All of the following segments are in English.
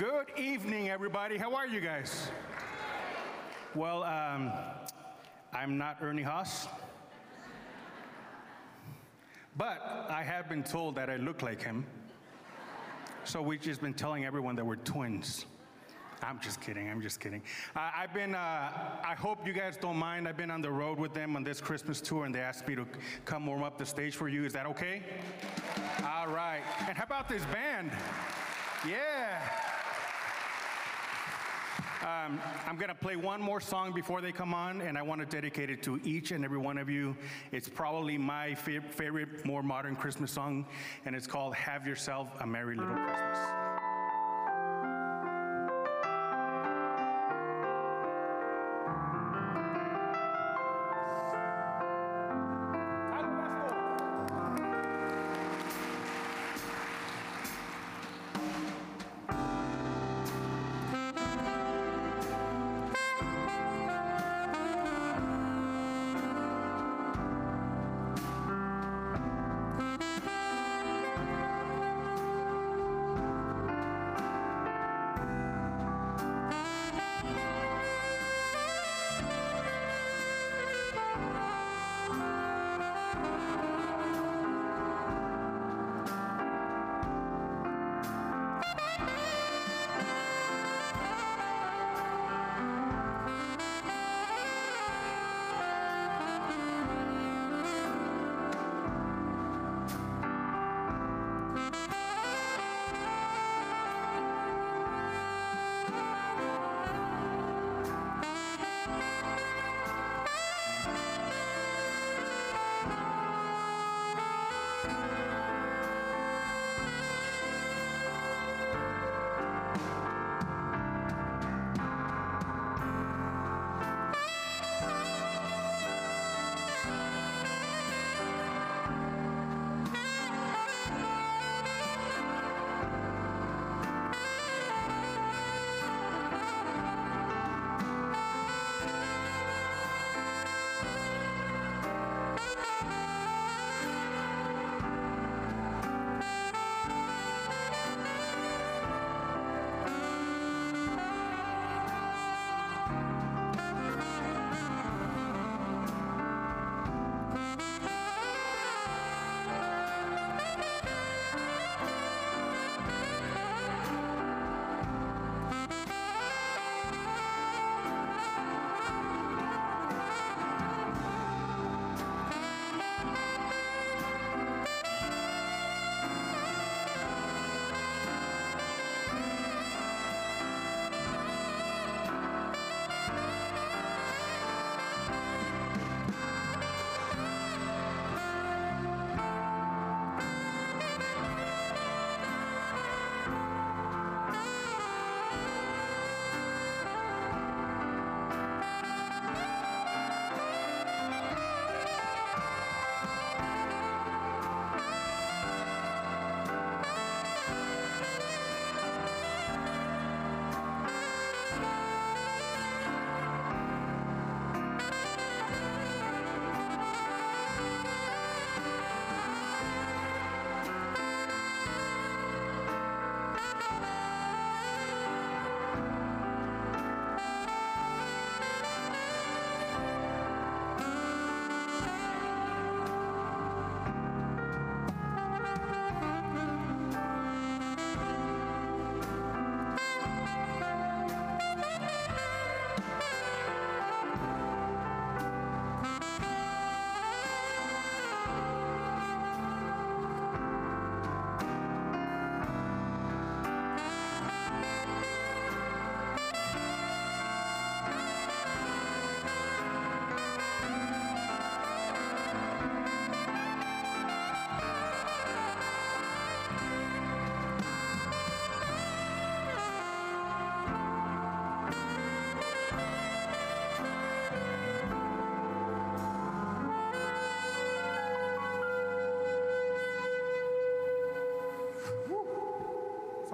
Good evening, everybody. How are you guys? Well, um, I'm not Ernie Haase, but I have been told that I look like him. So we've just been telling everyone that we're twins. I'm just kidding. I'm just kidding. I've been. Uh, I hope you guys don't mind. I've been on the road with them on this Christmas tour, and they asked me to come warm up the stage for you. Is that okay? All right. And how about this band? Yeah. Um, I'm going to play one more song before they come on, and I want to dedicate it to each and every one of you. It's probably my fa- favorite, more modern Christmas song, and it's called Have Yourself a Merry Little Christmas.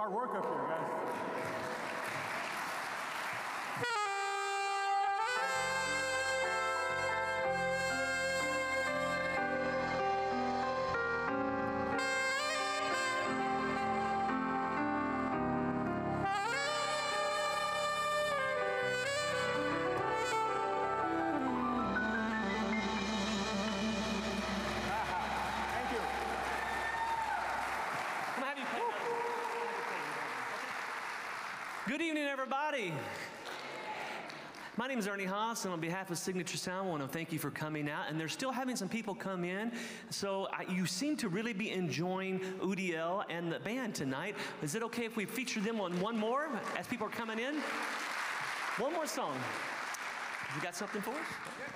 Hard work up here, everybody. My name is Ernie Haase, and on behalf of Signature Sound, I want to thank you for coming out. And they're still having some people come in, so I, you seem to really be enjoying UDL and the band tonight. Is it okay if we feature them on one more as people are coming in? One more song. You got something for us?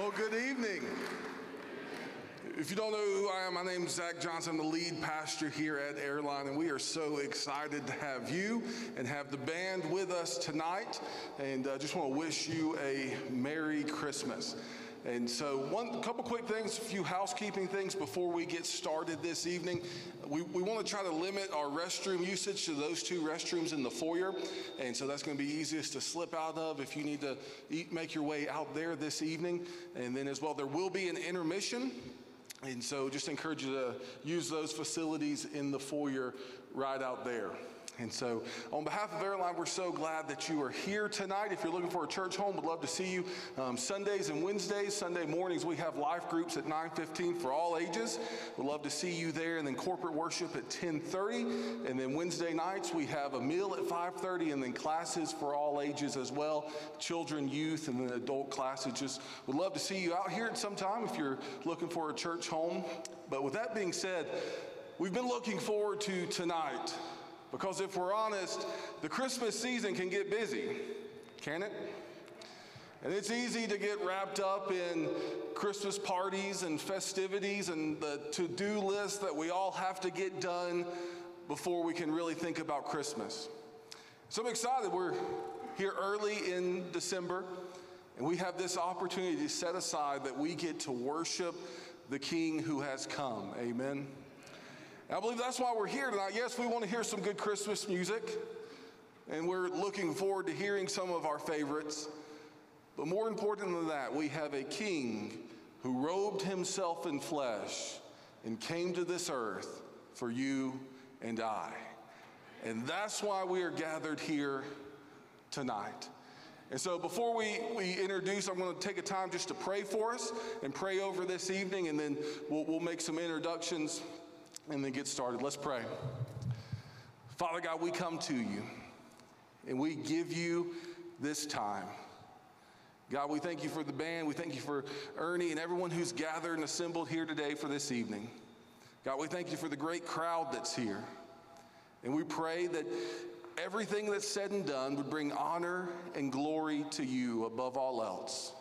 Well, good evening. If you don't know who I am, my name is Zach Johnson. I'm the lead pastor here at Airline, and we are so excited to have you and have the band with us tonight. And I uh, just want to wish you a Merry Christmas. And so, one couple quick things, a few housekeeping things before we get started this evening. We, we want to try to limit our restroom usage to those two restrooms in the foyer. And so, that's going to be easiest to slip out of if you need to eat, make your way out there this evening. And then, as well, there will be an intermission. And so just encourage you to use those facilities in the foyer right out there. And so, on behalf of Airline, we're so glad that you are here tonight. If you're looking for a church home, we'd love to see you. Um, Sundays and Wednesdays, Sunday mornings, we have life groups at 9:15 for all ages. We'd love to see you there. And then corporate worship at 10:30. And then Wednesday nights, we have a meal at 5:30, and then classes for all ages as well, children, youth, and then adult classes. Just would love to see you out here at some time if you're looking for a church home. But with that being said, we've been looking forward to tonight. Because if we're honest, the Christmas season can get busy, can it? And it's easy to get wrapped up in Christmas parties and festivities and the to do list that we all have to get done. before we can really think about Christmas. So I'm excited. We're here early in December, and we have this opportunity to set aside that we get to worship the King who has come. Amen. I believe that's why we're here tonight. Yes, we want to hear some good Christmas music, and we're looking forward to hearing some of our favorites. But more important than that, we have a king who robed himself in flesh and came to this earth for you and I. And that's why we are gathered here tonight. And so before we, we introduce, I'm going to take a time just to pray for us and pray over this evening, and then we'll, we'll make some introductions and then get started. Let's pray. Father God, we come to you and we give you this time. God, we thank you for the band. We thank you for Ernie and everyone who's gathered and assembled here today for this evening. God, we thank you for the great crowd that's here. And we pray that everything that's said and done would bring honor and glory to you above all else.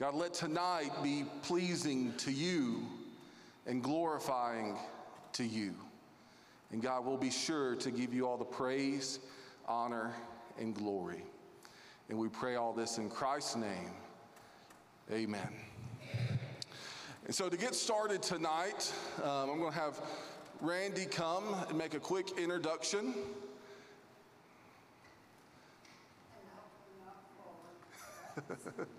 God, let tonight be pleasing to you and glorifying to you. And God, we'll be sure to give you all the praise, honor, and glory. And we pray all this in Christ's name. Amen. And so to get started tonight, um, I'm going to have Randy come and make a quick introduction.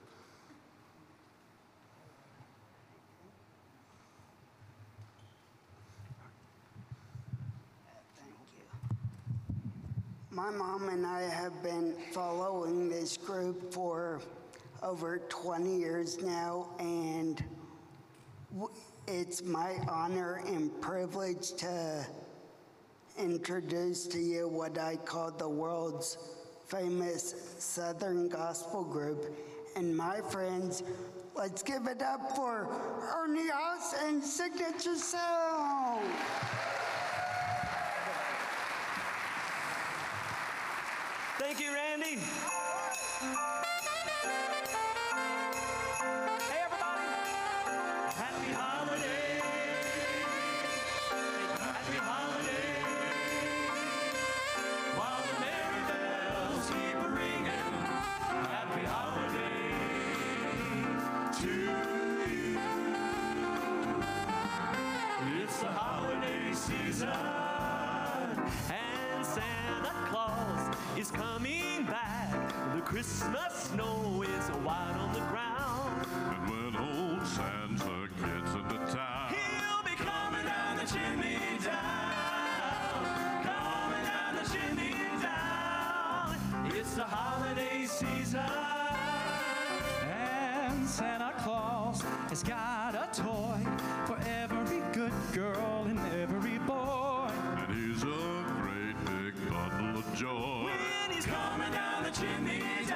My mom and I have been following this group for over 20 years now, and it's my honor and privilege to introduce to you what I call the world's famous Southern Gospel Group. And my friends, let's give it up for Ernie Haase and Signature Sound. Thank you, Randy. Christmas snow is white on the ground. And when old Santa gets into town, He'll be coming down the chimney down, coming down the chimney down. It's the holiday season. And Santa Claus has got a toy for every good girl coming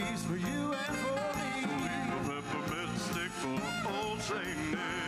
of for you and for me. Leave a peppermint stick for old Saint Nick.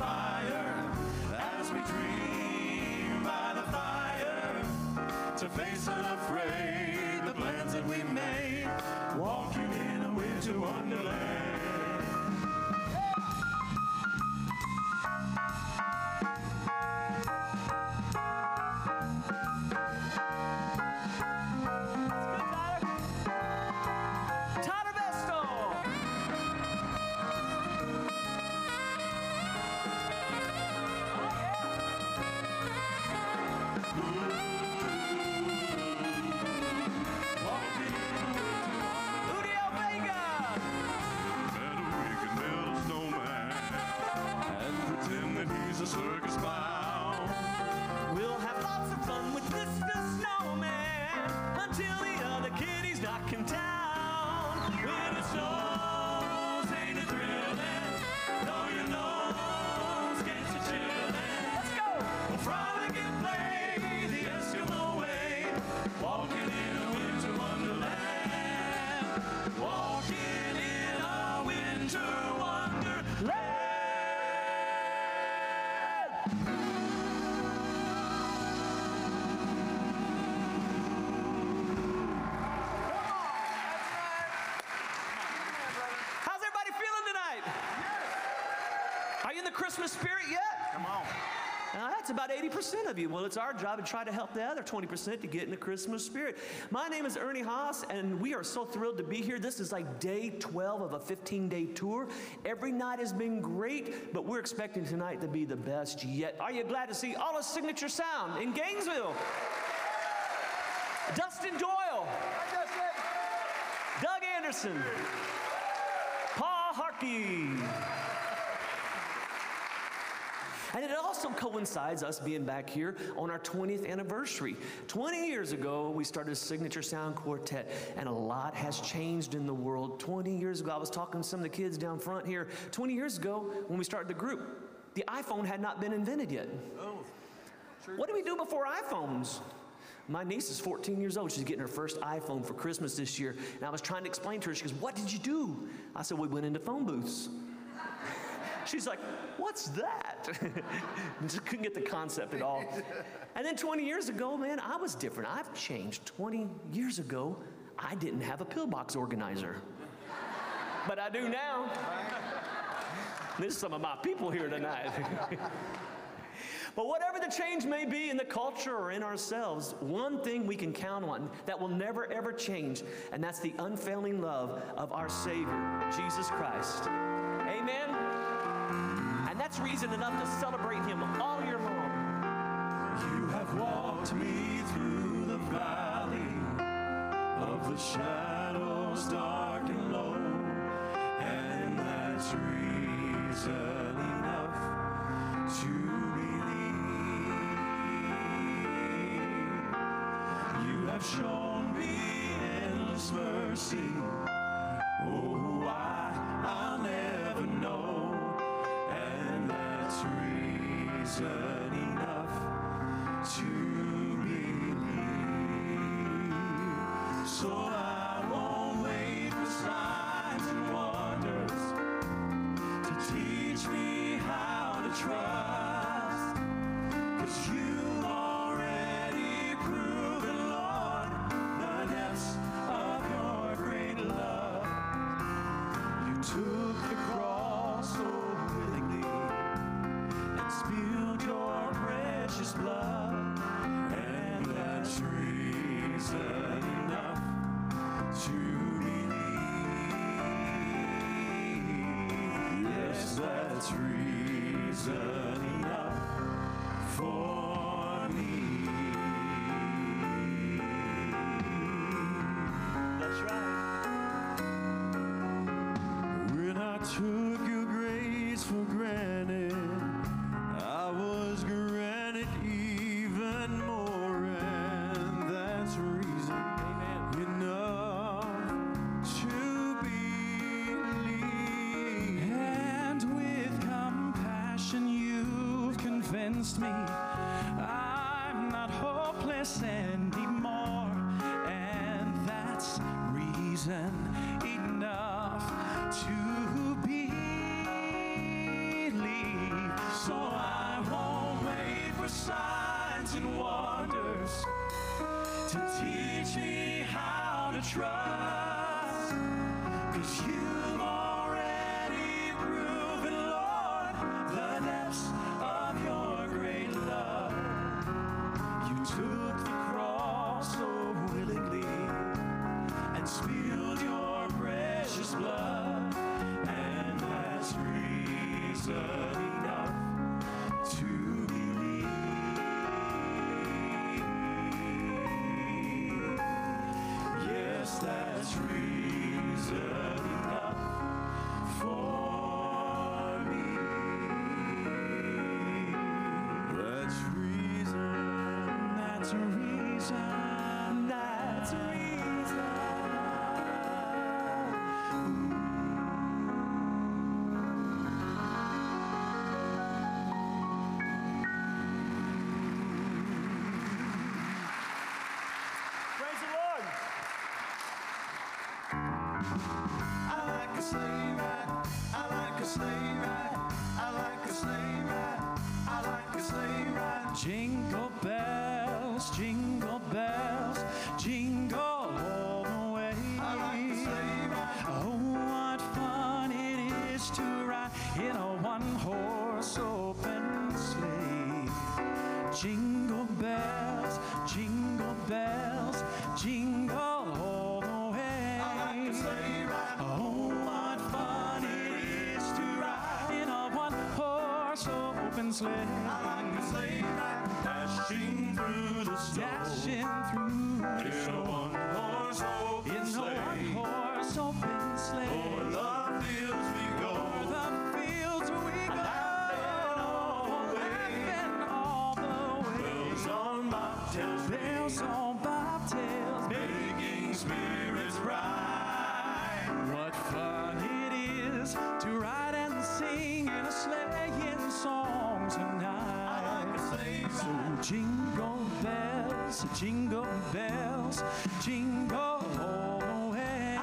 On, as we dream by the fire to face unafraid the plans that we made, walking in a winter wonderland. Christmas spirit yet? Come on. that's about 80% of you. Well, it's our job to try to help the other 20% to get in the Christmas spirit. My name is Ernie Haase, and we are so thrilled to be here. This is like day 12 of a 15 day tour. Every night has been great, but we're expecting tonight to be the best yet. Are you glad to see all of Signature Sound in Gainesville? Dustin Doyle. Doug Anderson. Paul Harkey. And it also coincides us being back here on our 20th anniversary. 20 years ago, we started Signature Sound Quartet, and a lot has changed in the world. 20 years ago, I was talking to some of the kids down front here. 20 years ago, when we started the group, the iPhone had not been invented yet. Oh, What did we do before iPhones? My niece is 14 years old. She's getting her first iPhone for Christmas this year. And I was trying to explain to her. She goes, What did you do? I said, We went into phone booths. She's like, What's that? Just couldn't get the concept at all. And then 20 years ago, man, I was different. I've changed. 20 years ago, I didn't have a pillbox organizer. But I do now. There's some of my people here tonight. But whatever the change may be in the culture or in ourselves, one thing we can count on that will never ever change, and that's the unfailing love of our Savior, Jesus Christ. Amen? That's reason enough to celebrate Him all year long. You have walked me through the valley of the shadows dark and low, and that's reason enough to believe. You have shown me endless mercy. So convinced me I'm not hopeless anymore. And that's reason enough to believe. So I won't wait for signs and wonders to teach me how to trust. Cause you've enough to believe. Yes, that's reason enough for me. That's reason. That's a reason. That's reason. Jingle bells, jingle bells, jingle all the way. I like a sleigh ride. Oh, what fun it is to ride in a one-horse open sleigh. Jingle bells, jingle bells, jingle all the way. Like a sleigh ride. Oh, what fun it is to ride in a one-horse open sleigh. I like a sleigh ride. Dashing through the snow. Dashing through In a one-horse open in a sleigh. one-horse open sleigh. O'er the fields we go. O'er the fields we go, Laughing laughing all all the way. the way. Bells on bobtails Bells on bobtails, making spirits bright. What fun it is to ride and sing in a sleighing song tonight. So jingle bells, jingle bells, jingle all the way.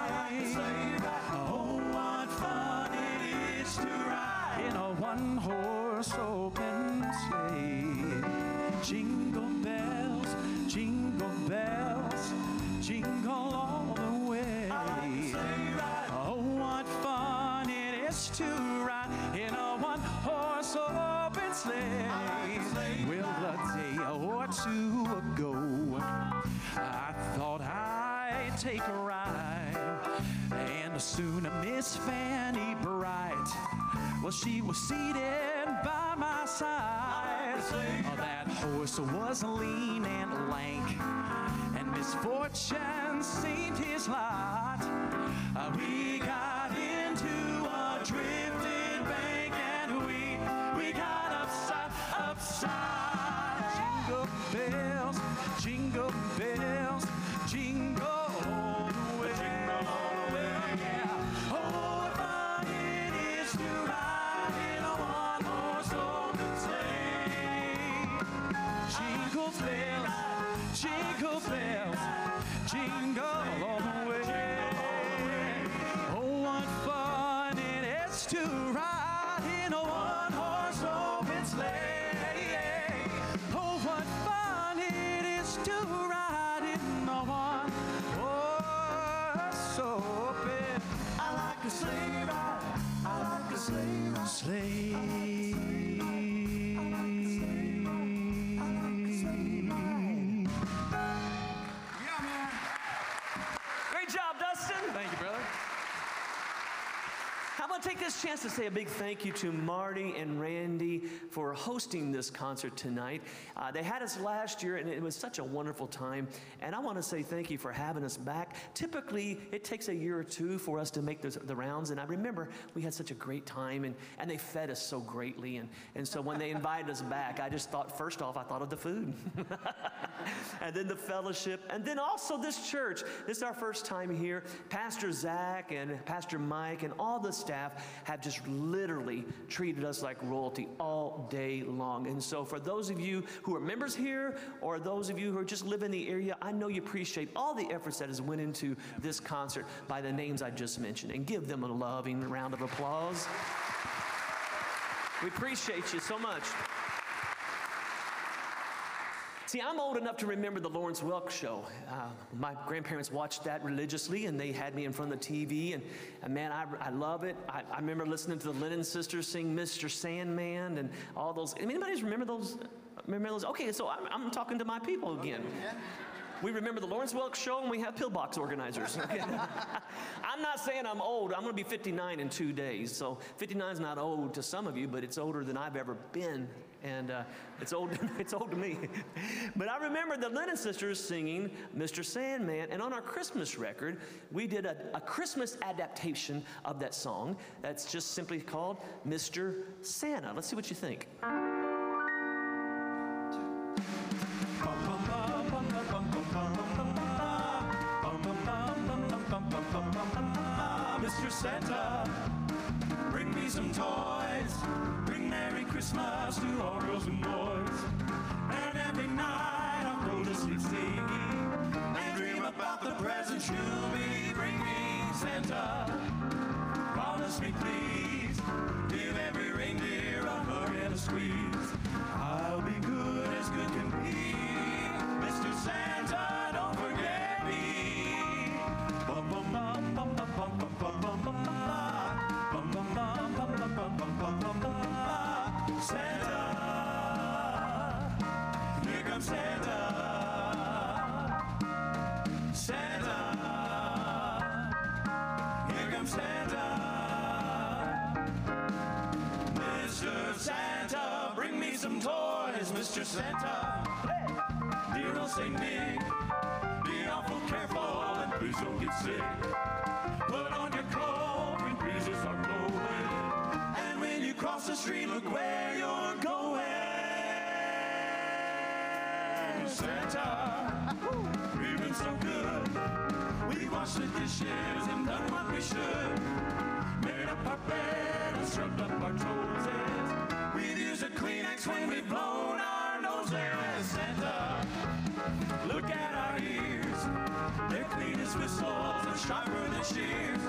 Oh, what fun it is to ride in a one-horse open sleigh. Jingle take a ride, and soon Miss Fanny Bright, well, she was seated by my side. Oh, that horse was lean and lank, and misfortune seemed his lot. Uh, we got take this chance to say a big thank you to Marty and Randy for hosting this concert tonight. Uh, they had us last year, and it was such a wonderful time. And I want to say thank you for having us back. Typically, it takes a year or two for us to make the, the rounds, and I remember we had such a great time, and, and they fed us so greatly. And, and so when they invited us back, I just thought, first off, I thought of the food, and then the fellowship, and then also this church. This is our first time here. Pastor Zach and Pastor Mike and all the staff have just literally treated us like royalty all day long. And so, for those of you who are members here, or those of you who are just live in the area, I know you appreciate all the efforts that has went into this concert by the names I just mentioned, and give them a loving round of applause. We appreciate you so much. See, I'm old enough to remember the Lawrence Welk show. Uh, my grandparents watched that religiously, and they had me in front of the TV. And, and man, I, I love it. I, I remember listening to the Lennon sisters sing "Mr. Sandman" and all those. Anybody remember those? Remember those? Okay, so I'm, I'm talking to my people again. We remember the Lawrence Welk show, and we have pillbox organizers. I'm not saying I'm old. I'm going to be 59 in two days. So 59 is not old to some of you, but it's older than I've ever been and uh, it's old. it's old to me. but I remember the Lennon sisters singing "Mr. Sandman," and on our Christmas record, we did a, a Christmas adaptation of that song. That's just simply called "Mr. Santa." Let's see what you think. Mr. Santa, bring me some toys. Merry Christmas to all girls and boys. And every night I'll go to sleep singing and dream about the presents you'll be bringing. Santa, promise me please, give every reindeer a hug and a squeeze. I'll some toys, Mr. Santa. Dear old Saint Nick, be awful careful and please don't get sick. Put on your coat when breezes are blowing, and when you cross the street, look where you're going. Santa, we've been so good. We washed the dishes and done what we should. Made up our bed and scrubbed up our toes. Kleenex when we've blown our noses. Santa, look at our ears. They're clean as whistles and sharper than shears.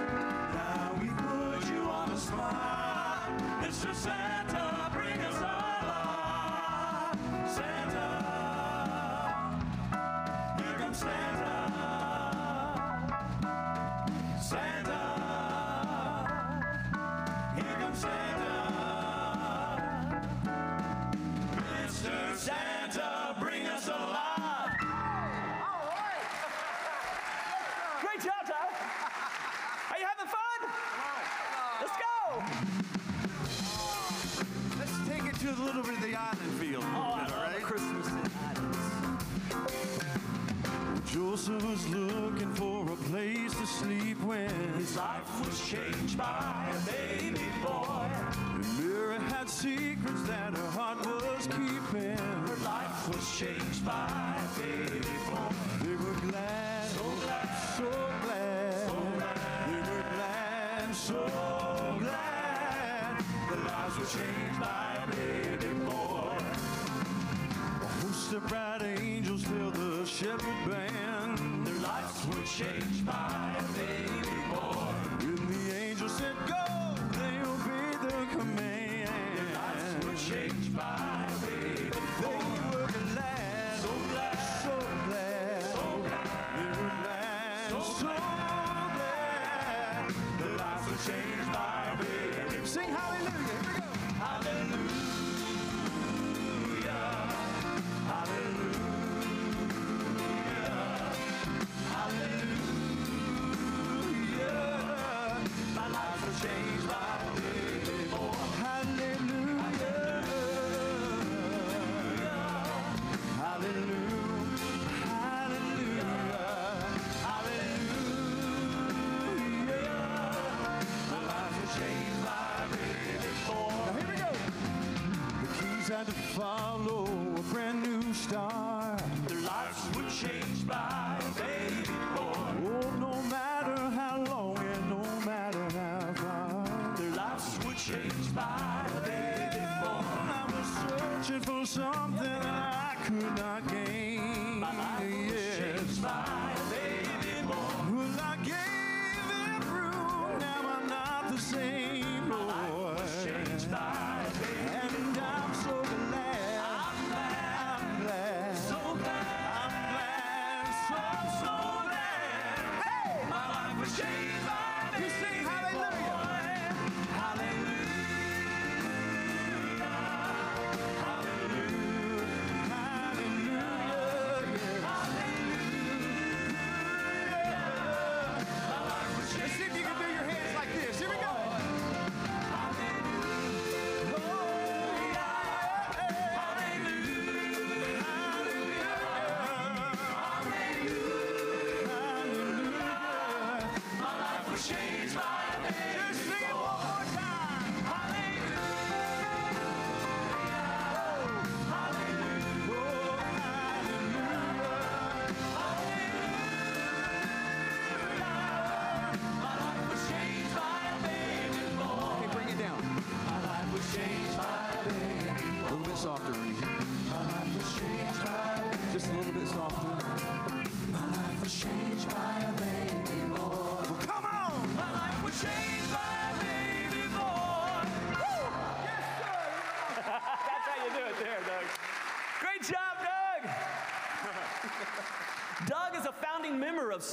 Now we put you on the spot. Mr. Santa, bring us a lot. Santa, here comes Santa. Santa, Let's go. Let's take it to a little bit of the island feel. Oh, I bit, love right? Christmas in Islands. Joseph was looking for a place to sleep when His life was changed by a baby boy. Mary had secrets that her heart was keeping. Her life was changed by a baby boy. They were glad, So glad, so glad. so glad, They were glad, so glad. Lives were changed by a baby boy. A host of bright angels filled the shepherd band. Their lives were changed by a baby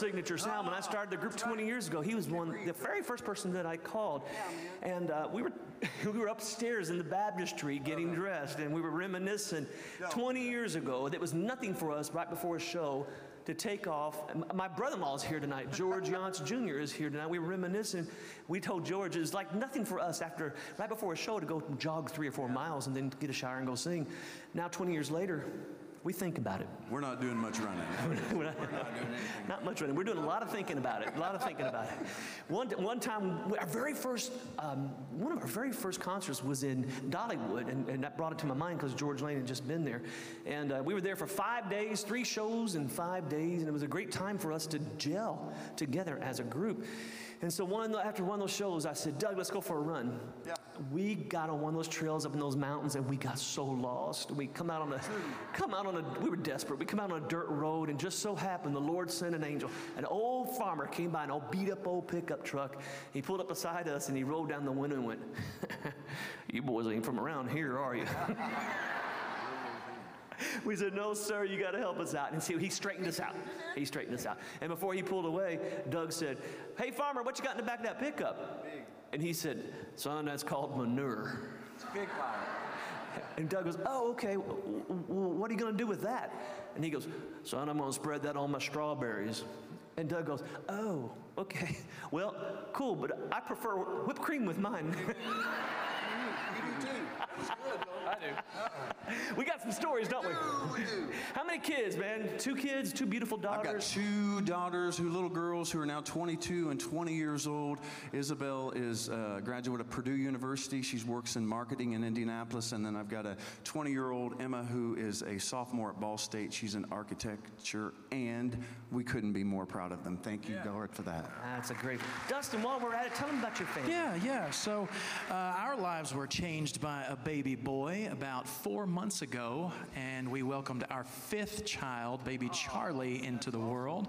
Signature Sound. When I started the group 20 years ago, he was one, the very first person that I called. And uh, we were we were upstairs in the baptistry getting dressed, and we were reminiscing 20 years ago. It was nothing for us right before a show to take off. My brother-in-law is here tonight. George Younce Jr. is here tonight. We were reminiscing. We told George it's like nothing for us after right before a show to go jog three or four miles and then get a shower and go sing. Now 20 years later, we think about it. We're not doing much running. We're not, not much running. We're doing a lot of thinking about it. A lot of thinking about it. One, one time, our very first, um, one of our very first concerts was in Dollywood, and, and that brought it to my mind because George Lane had just been there. And uh, we were there for five days, three shows in five days, and it was a great time for us to gel together as a group. And so one, after one of those shows, I said, Doug, let's go for a run. We got on one of those trails up in those mountains, and we got so lost. We come out on a, come out on a, we were desperate. We come out on a dirt road, and just so happened the Lord sent an angel. An old farmer came by, an old beat up old pickup truck. He pulled up beside us, and he rolled down the window and went, "You boys ain't from around here, are you?" We said, No, sir, you got to help us out. And see, he straightened us out. He straightened us out. And before he pulled away, Doug said, Hey, farmer, what you got in the back of that pickup? And he said, Son, that's called manure. It's big farmer. And Doug goes, Oh, okay. What are you going to do with that? And he goes, Son, I'm going to spread that on my strawberries. And Doug goes, Oh, okay. Well, cool, but I prefer whipped cream with mine. we got some stories, don't we? How many kids, man? Two kids, two beautiful daughters. I've got daughters. two daughters, who little girls who are now 22 and 20 years old. Isabel is a graduate of Purdue University. She works in marketing in Indianapolis. And then I've got a 20 year old Emma who is a sophomore at Ball State. She's in architecture, and we couldn't be more proud of them. Thank you, Lord, for that. That's a great. Dustin, while we're at it, tell them about your family. Yeah, yeah. So uh, our lives were changed by a baby boy about four months ago, and we welcomed our fifth child, baby Charlie, into the world.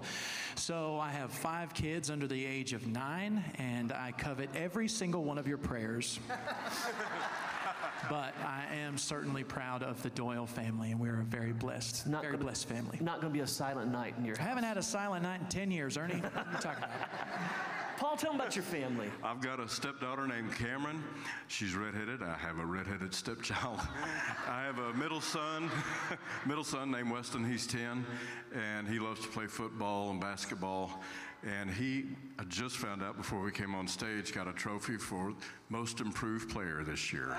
So I have five kids under the age of nine, and I covet every single one of your prayers. but I am certainly proud of the Doyle family, and we're a very blessed, Not very gonna- blessed family. Not going to be a silent night in your I haven't had a silent night in 10 years, Ernie. What are you talking about? Paul, tell them about your family. I've got a stepdaughter named Cameron. She's redheaded. I have a redheaded stepchild. I have a middle son, middle son named Weston. He's 10, and he loves to play football and basketball. And he, I just found out before we came on stage, got a trophy for most improved player this year.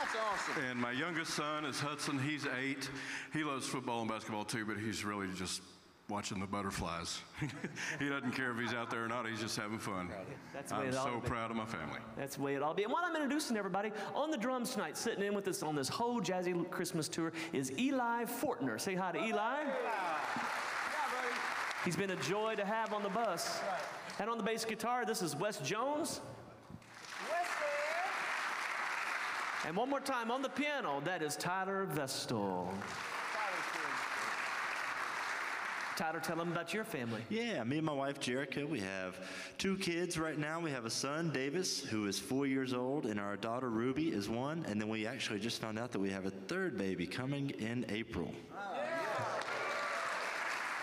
That's awesome. And my youngest son is Hudson. He's eight. He loves football and basketball too, but he's really just watching the butterflies. he doesn't care if he's out there or not. He's just having fun. That's the I'm so proud of my family. That's the way it ought to be. And while I'm introducing everybody, on the drums tonight, sitting in with us on this whole Jazzy Christmas tour is Eli Fortner. Say hi to Eli. He's been a joy to have on the bus. And on the bass guitar, this is Wes Jones. And one more time on the piano, that is Tyler Vestal. Tyler, tell them about your family. Yeah, me and my wife Jerica, we have two kids right now. We have a son, Davis, who is four years old, and our daughter Ruby is one. And then we actually just found out that we have a third baby coming in April.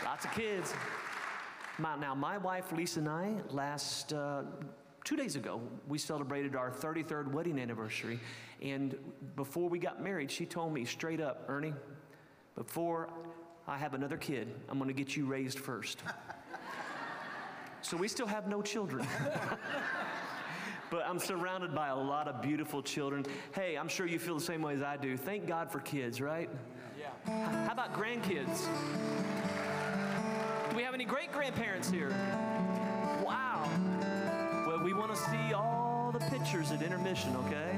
Lots of kids. My, now, my wife Lisa and I, last uh, two days ago, we celebrated our 33rd wedding anniversary. And before we got married, she told me straight up, Ernie, before I have another kid, I'm going to get you raised first. so we still have no children. But I'm surrounded by a lot of beautiful children. Hey, I'm sure you feel the same way as I do. Thank God for kids, right? Yeah. How about grandkids? Do we have any great grandparents here? Wow. Well, we want to see all the pictures at intermission, okay?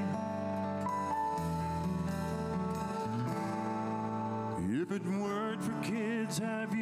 For kids, have you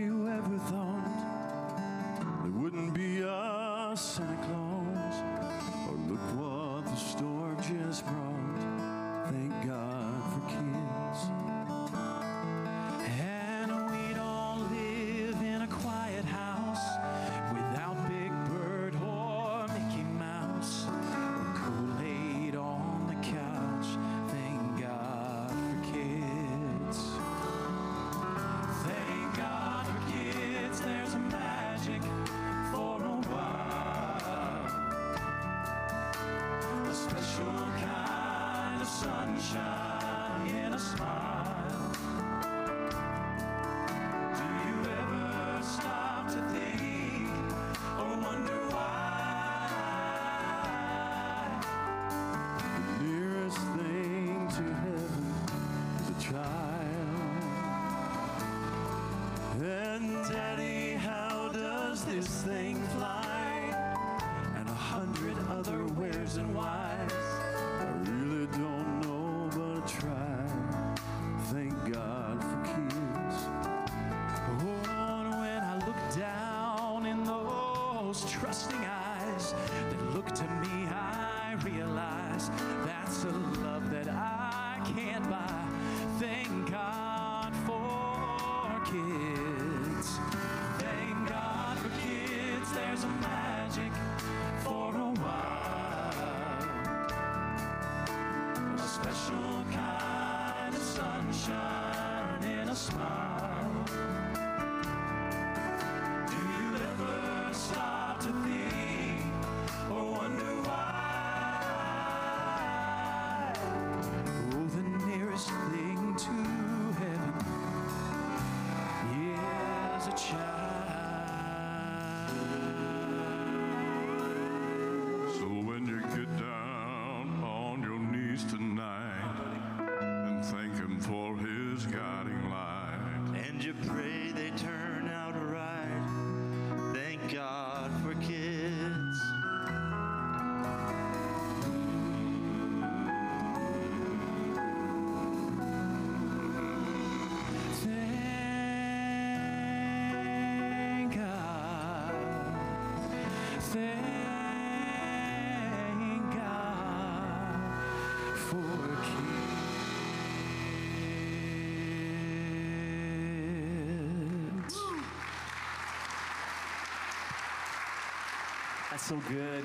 so good.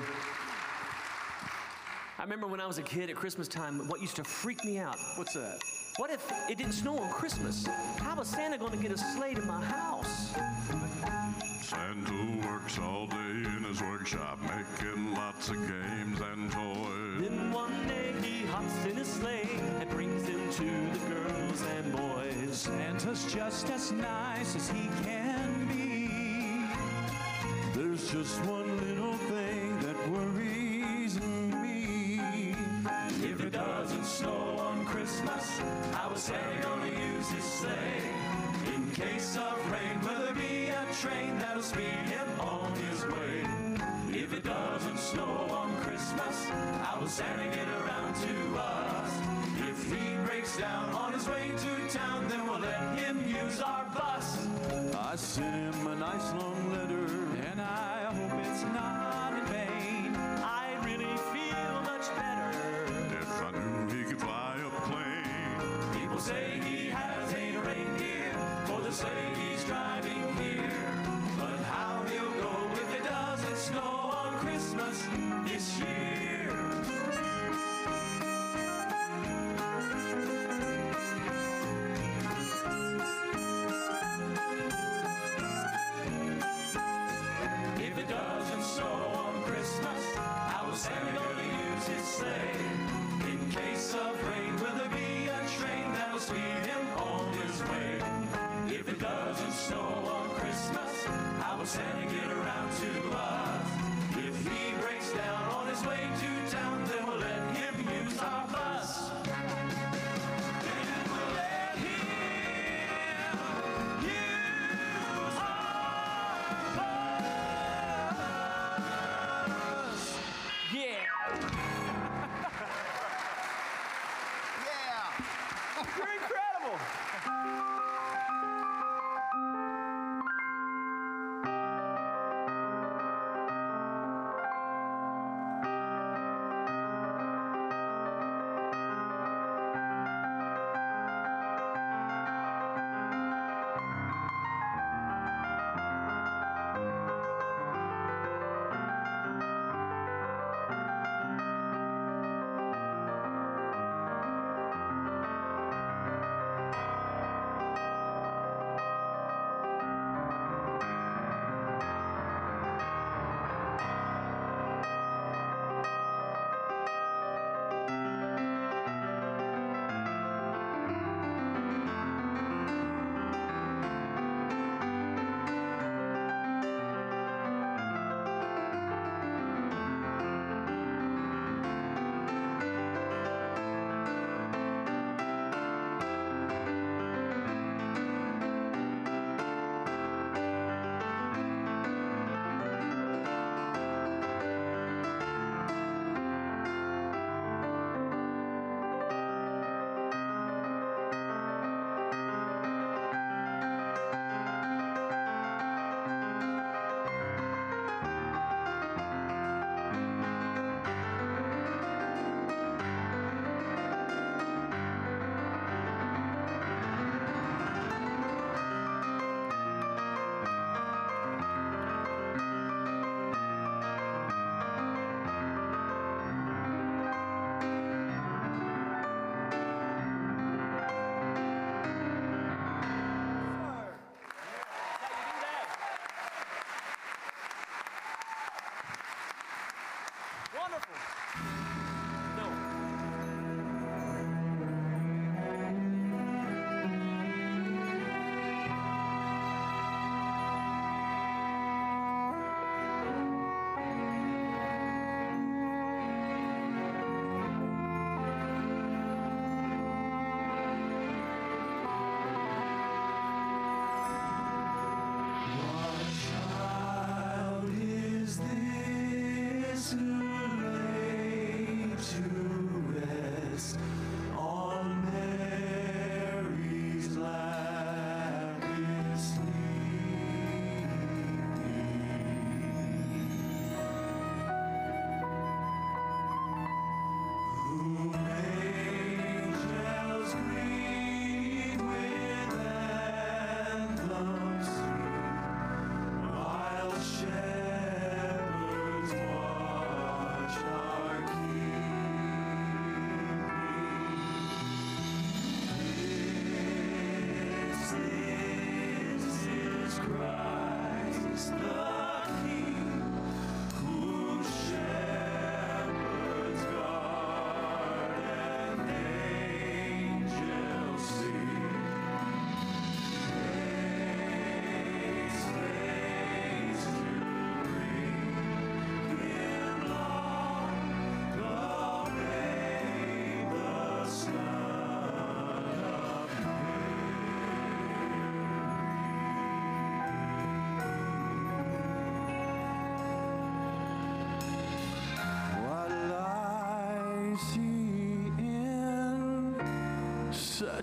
I remember when I was a kid at Christmas time, what used to freak me out. What's that? What if it didn't snow on Christmas? How was Santa going to get a sleigh to my house? Santa works all day in his workshop, making lots of games and toys. Then one day he hops in his sleigh and brings them to the girls and boys. Santa's just as nice as he can be. There's just one little thing that worries me. If it doesn't snow on Christmas, how is Santa gonna use his sleigh? In case of rain, will there be a train that'll speed him on his way? If it doesn't snow on Christmas, how will Santa get around to us? If he breaks down on his way to town, then we'll let him use our bus. I sent him a nice long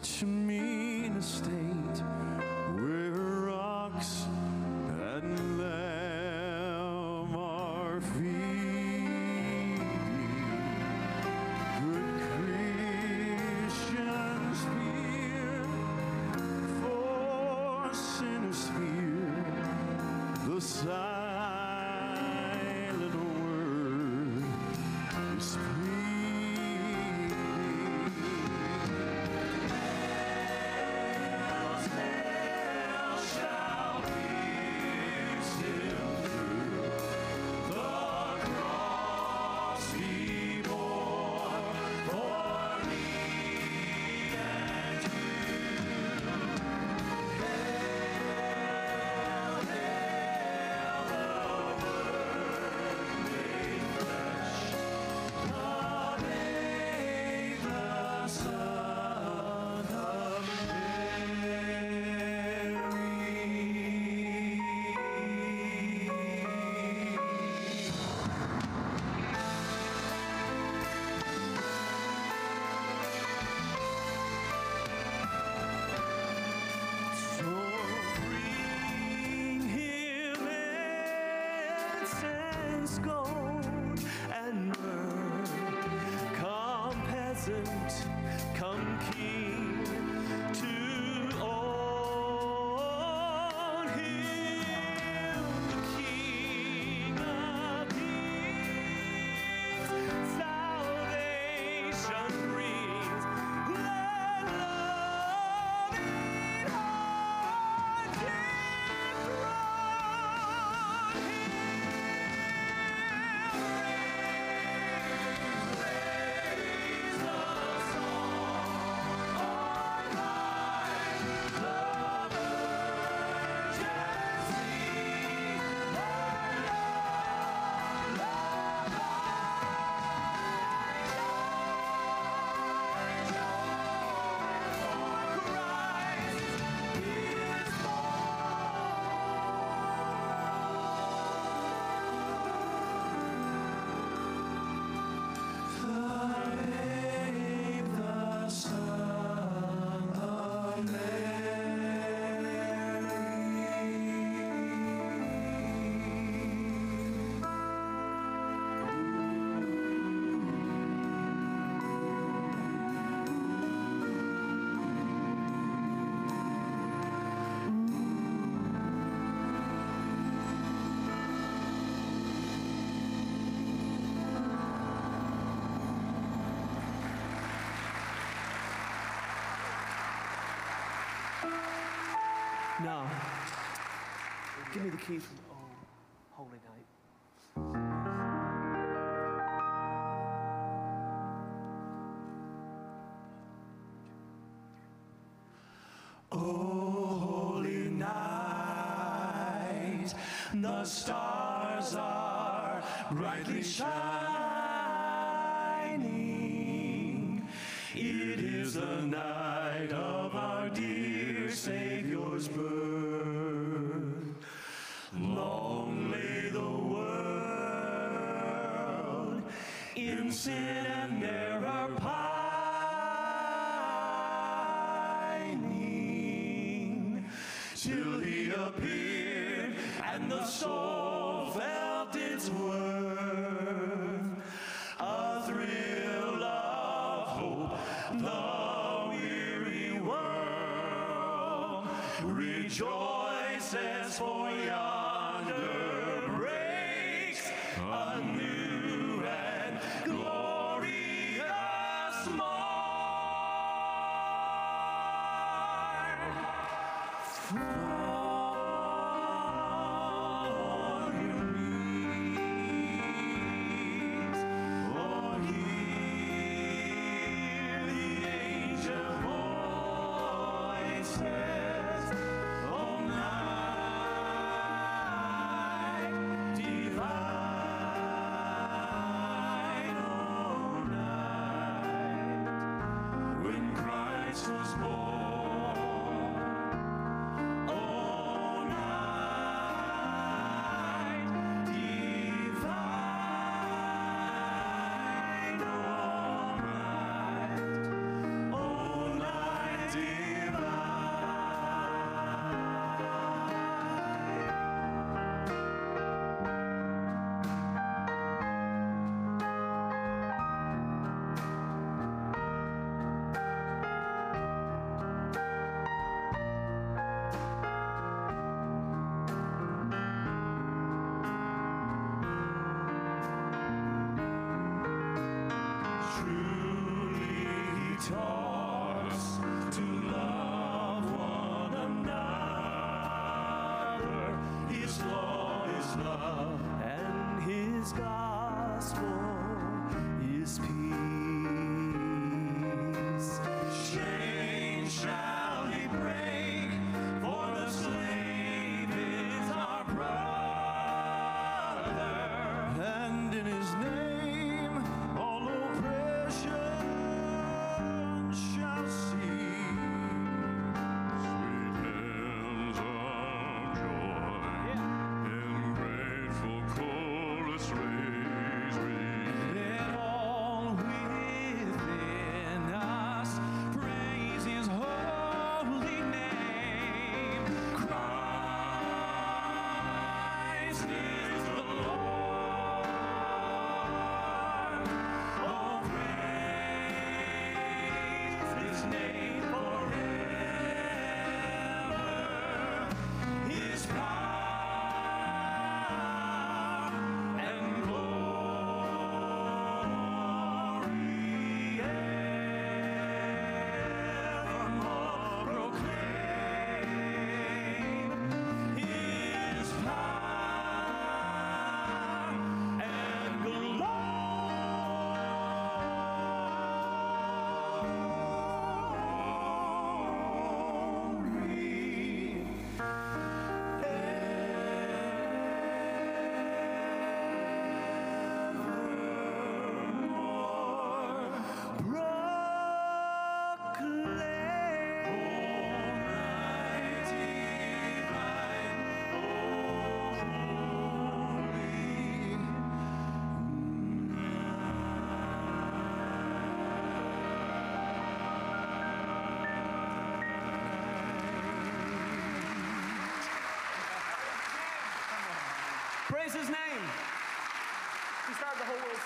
such a you the keys from Oh, Holy Night. Oh, holy night, the stars are brightly shining. It is the night. sin and are pining till he appeared and the soul felt its worth. A thrill of hope, the weary world rejoices for you. talks to love one another. His law is love, and his God. praise his name. He started the whole world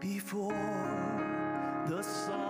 before the sun.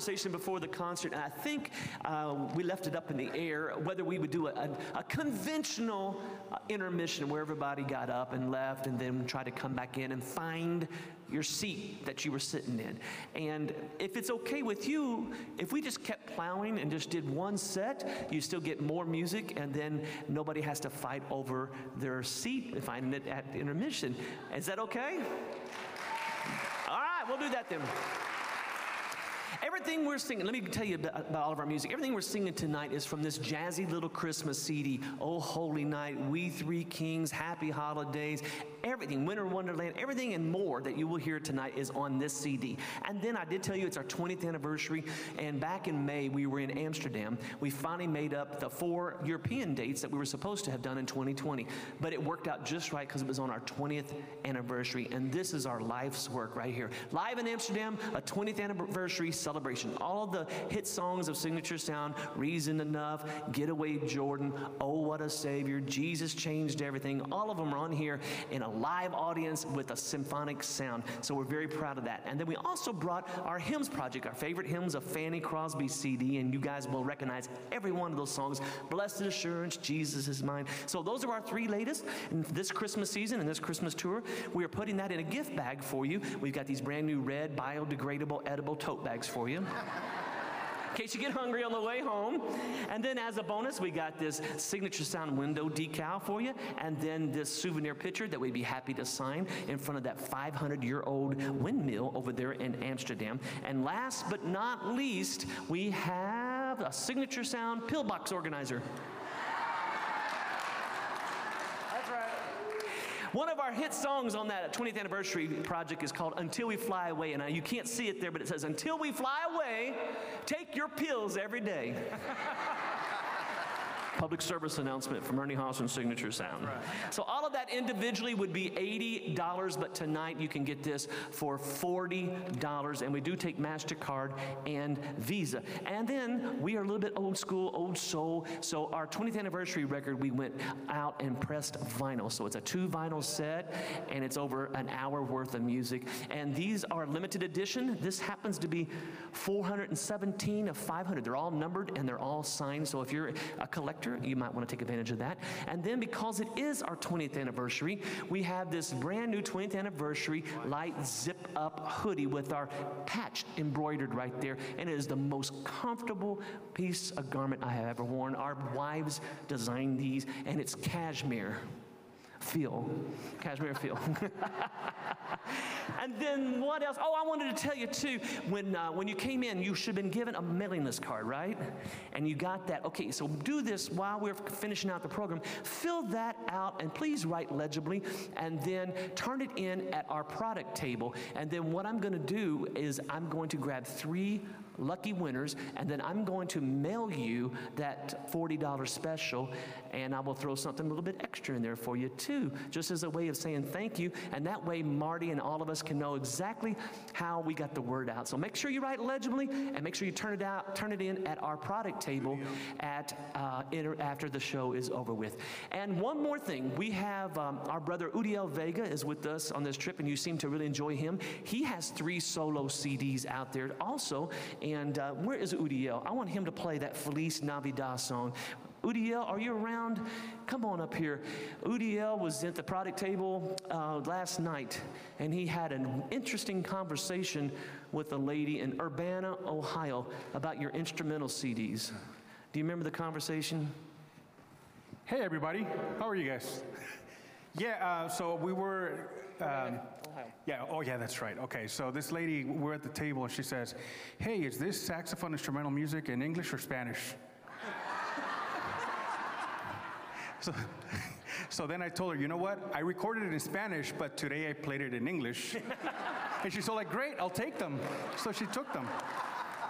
Conversation before the concert, and I think uh, we left it up in the air whether we would do a, a, a conventional uh, intermission where everybody got up and left and then try to come back in and find your seat that you were sitting in. And if it's okay with you, if we just kept plowing and just did one set, you still get more music, and then nobody has to fight over their seat finding it at intermission. Is that okay? All right, we'll do that then. Everything we're singing, let me tell you about, about all of our music. Everything we're singing tonight is from this jazzy little Christmas CD. Oh, Holy Night, We Three Kings, Happy Holidays, everything, Winter Wonderland, everything and more that you will hear tonight is on this CD. And then I did tell you it's our 20th anniversary, and back in May we were in Amsterdam. We finally made up the four European dates that we were supposed to have done in 2020, but it worked out just right because it was on our 20th anniversary, and this is our life's work right here. Live in Amsterdam, a 20th anniversary celebration. All of the hit songs of Signature Sound, Reason Enough, Getaway Jordan, Oh What a Savior, Jesus Changed Everything, all of them are on here in a live audience with a symphonic sound. So we're very proud of that. And then we also brought our hymns project, our favorite hymns of Fanny Crosby CD, and you guys will recognize every one of those songs. Blessed Assurance, Jesus is mine. So those are our three latest. And this Christmas season and this Christmas tour, we are putting that in a gift bag for you. We've got these brand new red biodegradable edible tote bags for you. in case you get hungry on the way home. And then as a bonus, we got this signature sound window decal for you, and then this souvenir picture that we'd be happy to sign in front of that 500 year old windmill over there in Amsterdam. And last but not least, we have a signature sound pillbox organizer. One of our hit songs on that 20th anniversary project is called Until We Fly Away. And you can't see it there, but it says, Until we fly away, take your pills every day. Public service announcement from Ernie Haase and Signature Sound. So all of that individually would be $80, but tonight you can get this for $40. And we do take MasterCard and Visa. And then we are a little bit old school, old soul. So our 20th anniversary record, we went out and pressed vinyl. So it's a two vinyl set, and it's over an hour worth of music. And these are limited edition. This happens to be 417 of 500. They're all numbered and they're all signed. So if you're a collector, you might want to take advantage of that. And then because it is our 20th anniversary, we have this brand new 20th anniversary light zip up hoodie with our patch embroidered right there. And it is the most comfortable piece of garment I have ever worn. Our wives designed these, and it's cashmere feel. Cashmere feel. and then what else? Oh, I wanted to tell you too, when, uh, when you came in, you should have been given a mailing list card, right? And you got that. Okay, so do this while we're finishing out the program. Fill that out and please write legibly and then turn it in at our product table. And then what I'm going to do is I'm going to grab three lucky winners, and then I'm going to mail you that $40 special, and I will throw something a little bit extra in there for you too, just as a way of saying thank you. And that way, Marty and all of us can know exactly how we got the word out. So make sure you write legibly, and make sure you turn it out, turn it in at our product table at uh, after the show is over with. And one more thing, we have um, our brother Udiel Vega is with us on this trip, and you seem to really enjoy him. He has three solo CDs out there also. Uh, where is Udiel? I want him to play that Feliz Navidad song. Udiel, are you around? Come on up here. Udiel was at the product table uh, last night, and he had an interesting conversation with a lady in Urbana, Ohio, about your instrumental CDs. Do you remember the conversation? Hey, everybody. How are you guys? Yeah, uh, so we were. Um, yeah, oh, yeah, that's right. Okay, so this lady, we're at the table and she says, Hey, is this saxophone instrumental music in English or Spanish? so, so then I told her, You know what? I recorded it in Spanish, but today I played it in English. and she's all like, Great, I'll take them. So she took them.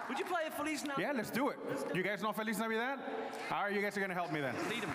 Would you play a Feliz Navidad? Yeah, let's do it. You guys know Feliz Navidad? All right, you guys are going to help me then. Lead him.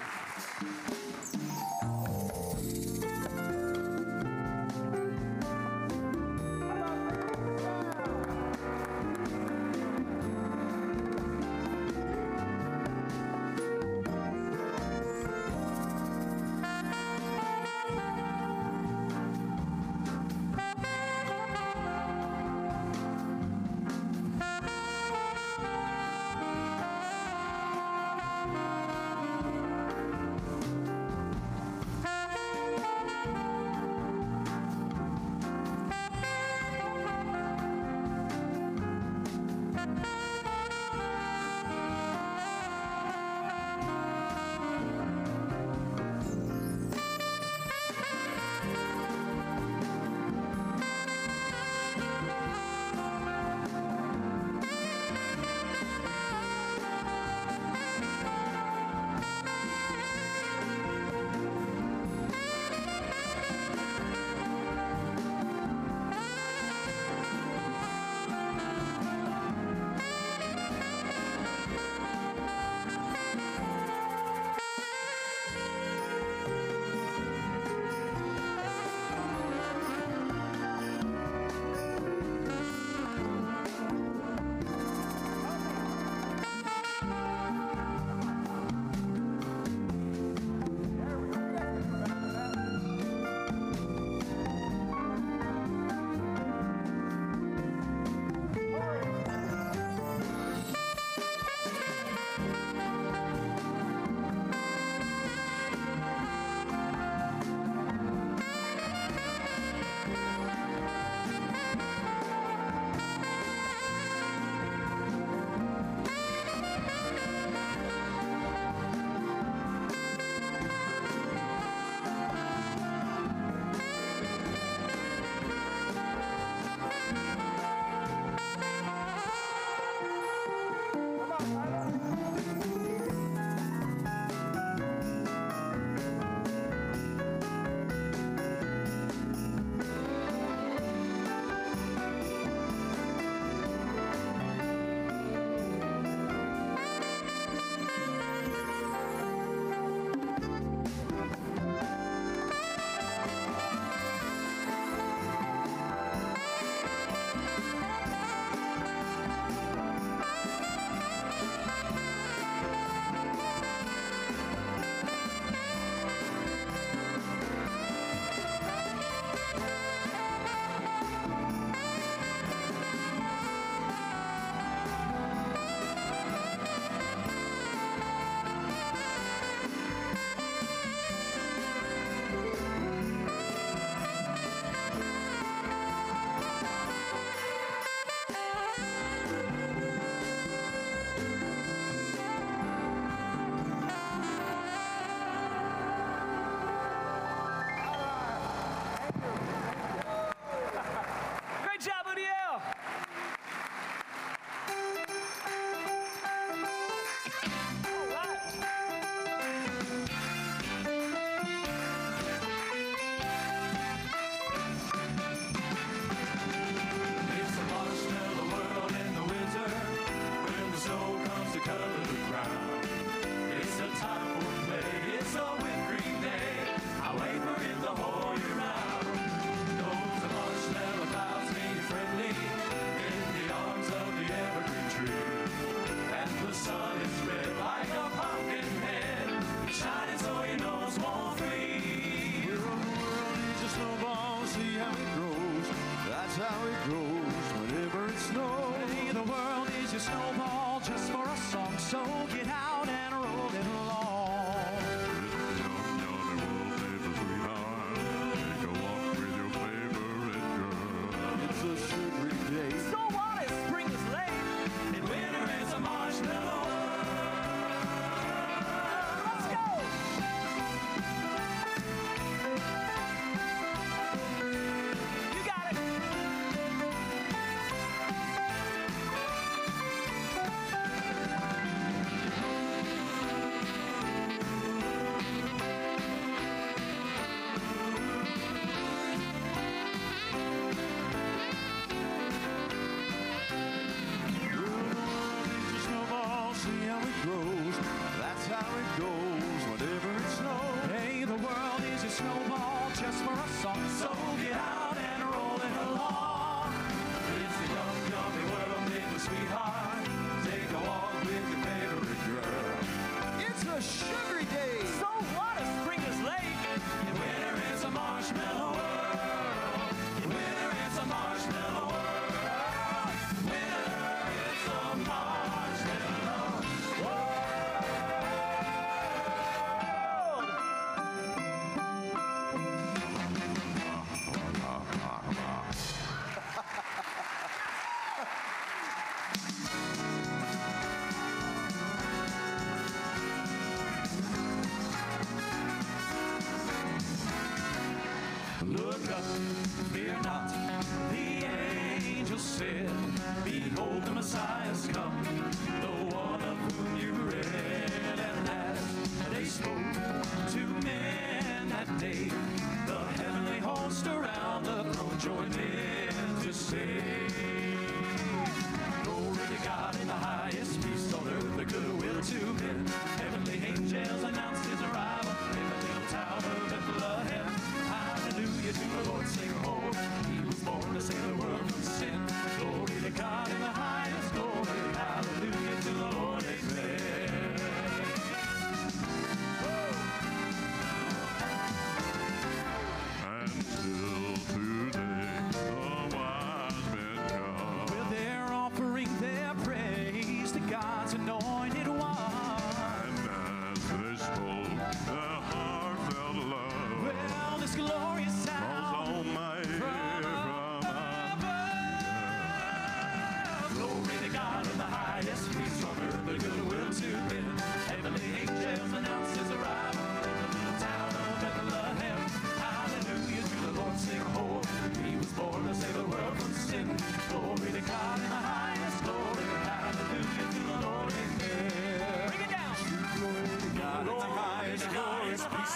snow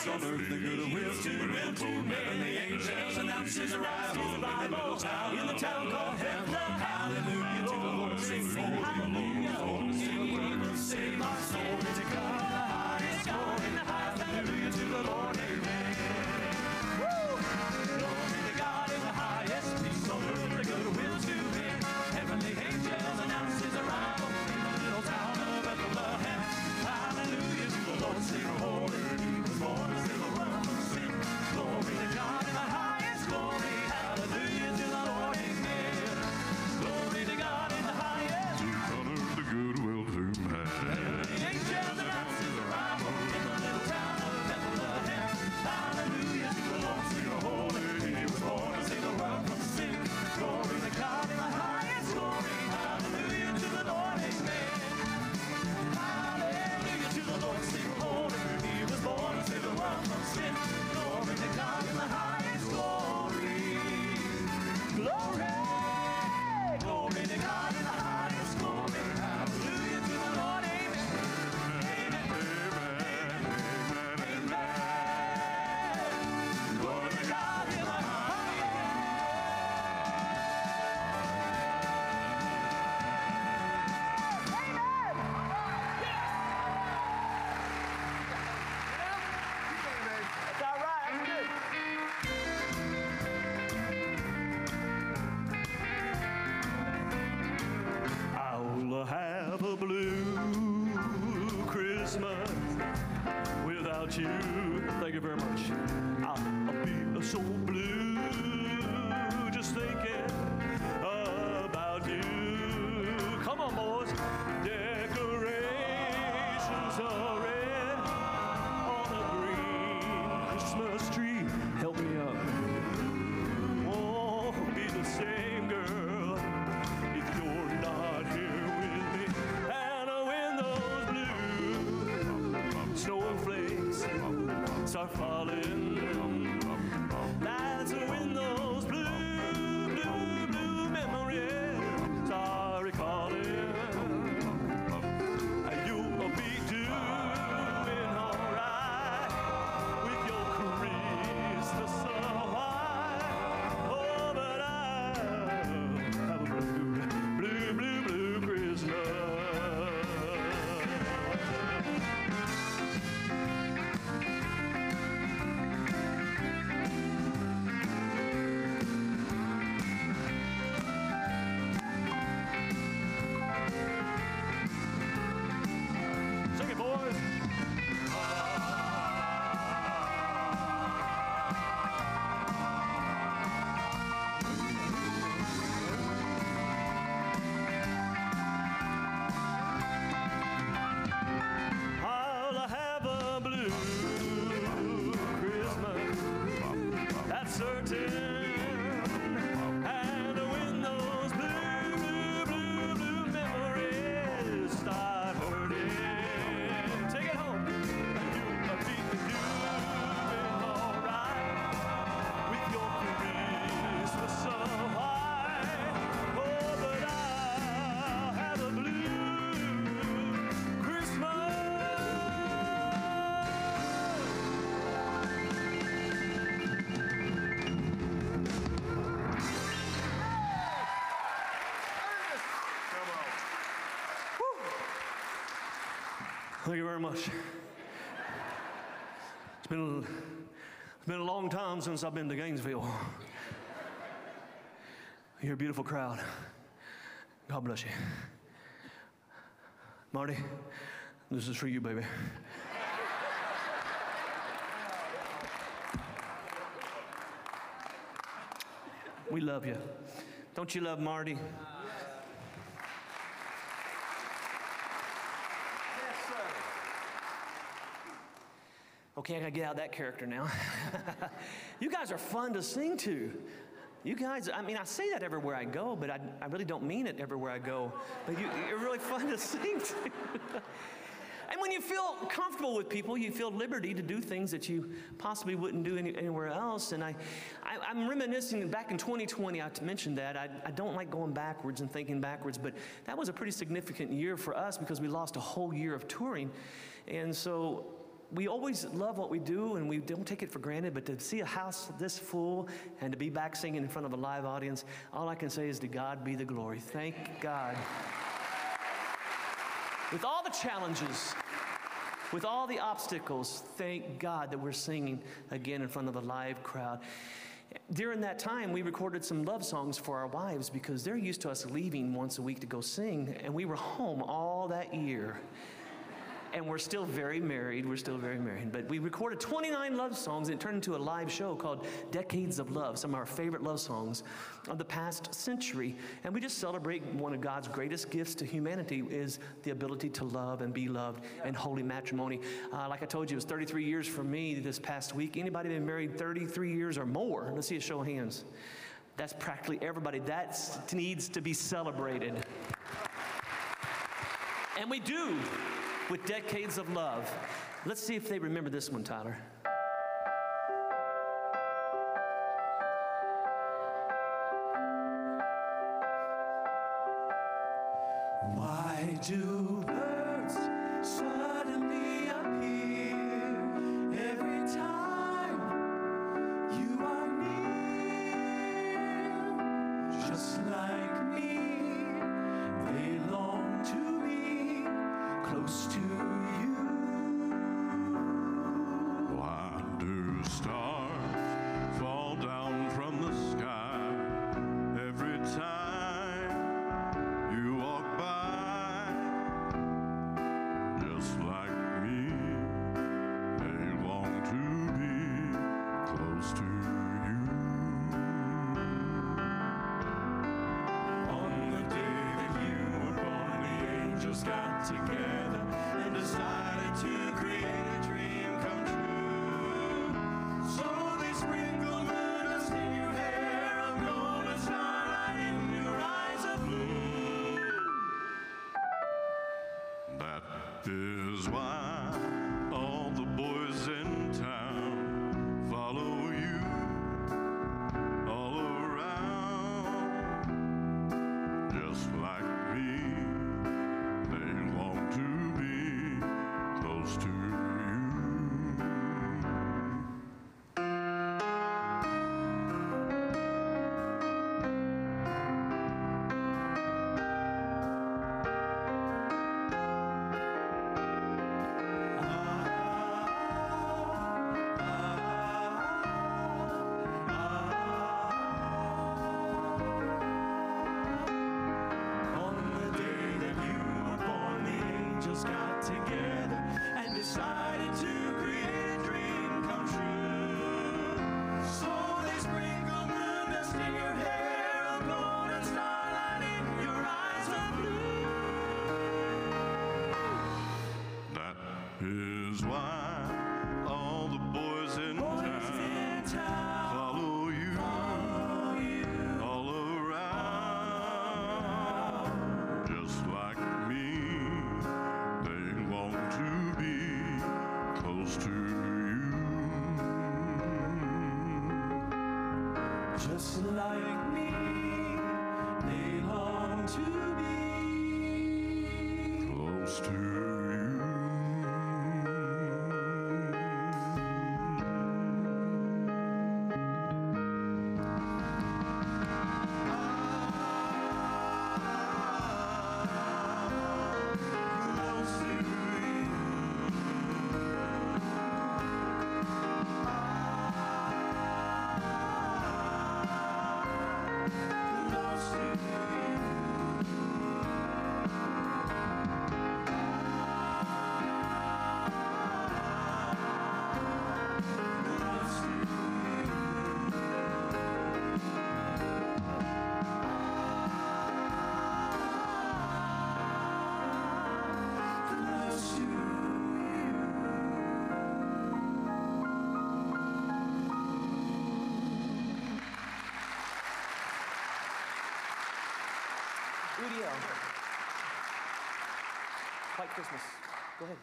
on earth, the good of to the mill to bear. And the angels announce his arrival. The Bible's out in the town called heaven. Hallelujah to the Lord, sing hallelujah. Save my soul. Start Thank you very much. It's been, it's been a long time since I've been to Gainesville. You're a beautiful crowd. God bless you. Marty, this is for you, baby. We love you. Don't you love Marty? Okay, I gotta get out that character now. you guys are fun to sing to. You guys, I mean, I say that everywhere I go, but I, I really don't mean it everywhere I go. But you, you're really fun to sing to. and when you feel comfortable with people, you feel liberty to do things that you possibly wouldn't do any, anywhere else. And I, I, am reminiscing back in 2020, I mentioned that. I, I don't like going backwards and thinking backwards, but that was a pretty significant year for us because we lost a whole year of touring. And so we always love what we do and we don't take it for granted, but to see a house this full and to be back singing in front of a live audience, all I can say is to God be the glory. Thank God. With all the challenges, with all the obstacles, thank God that we're singing again in front of a live crowd. During that time, we recorded some love songs for our wives because they're used to us leaving once a week to go sing, and we were home all that year and we're still very married. We're still very married. But we recorded 29 love songs and it turned into a live show called Decades of Love, some of our favorite love songs of the past century. And we just celebrate one of God's greatest gifts to humanity is the ability to love and be loved and holy matrimony. Uh, like I told you, it was 33 years for me this past week. Anybody been married 33 years or more? Let's see a show of hands. That's practically everybody. That needs to be celebrated. And we do with decades of love. Let's see if they remember this one, Tyler. Why do is why all the boys in town follow you all around. Just like me, they want to be close to you. Just like Christmas. Go ahead.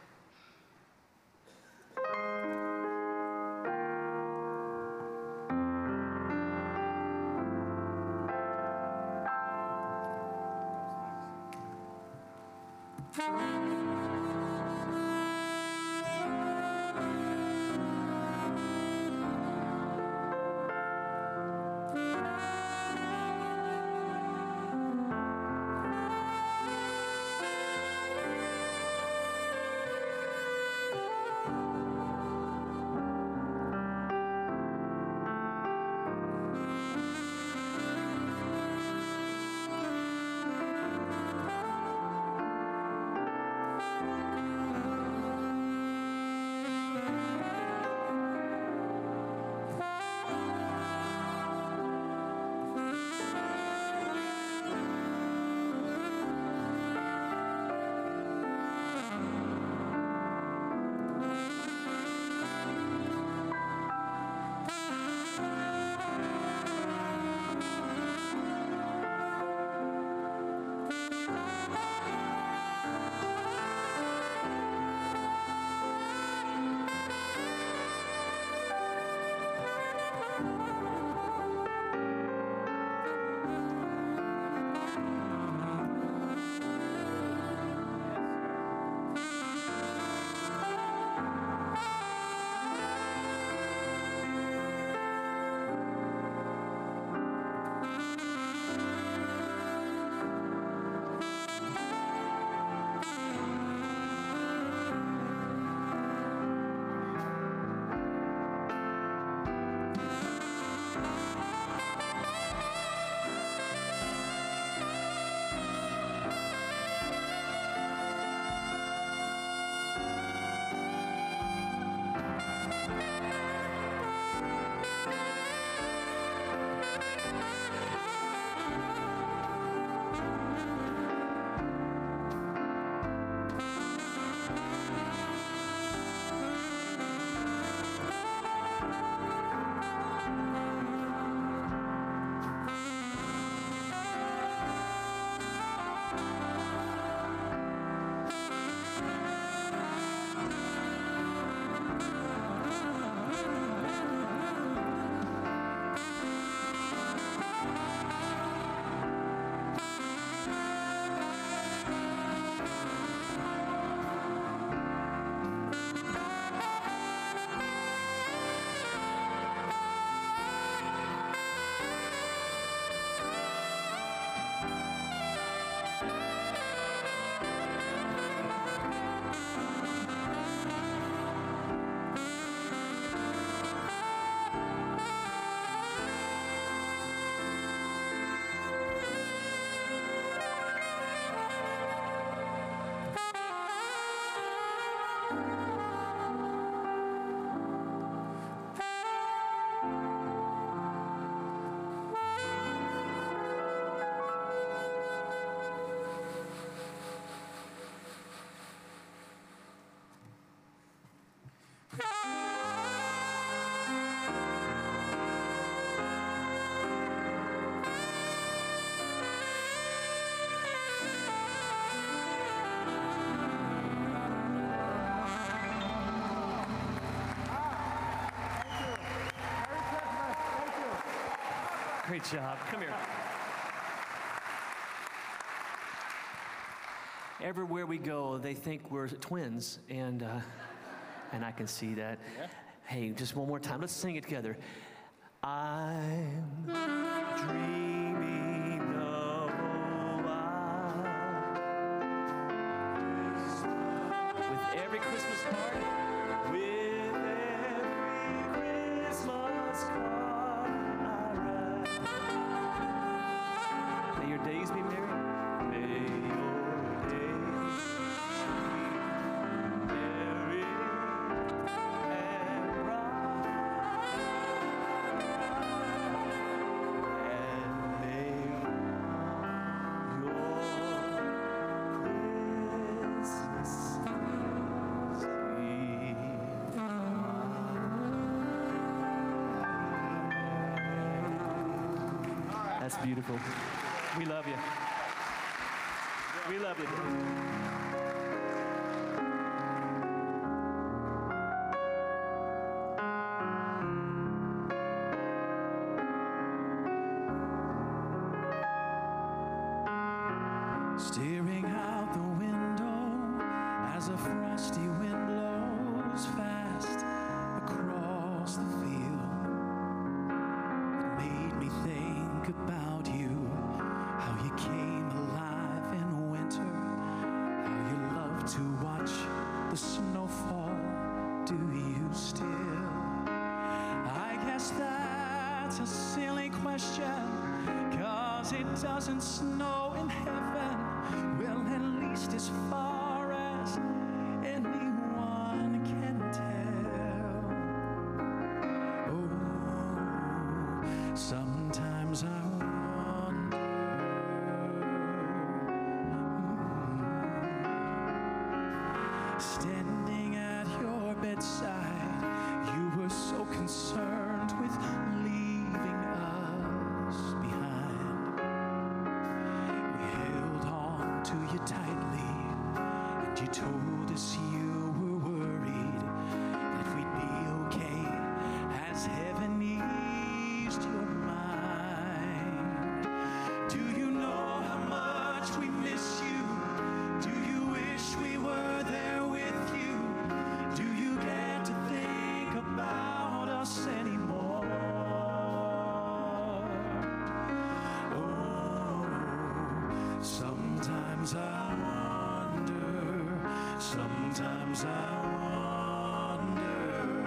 Thank Great job. Come here. Everywhere we go, they think we're twins, and uh, and I can see that. Hey, just one more time. Let's sing it together. The snow fall. Do you still? I guess that's a silly question, cause it doesn't snow in heaven. Well, at least it's far concerned with leaving us behind. We held on to you tightly, and you told us sometimes I wonder.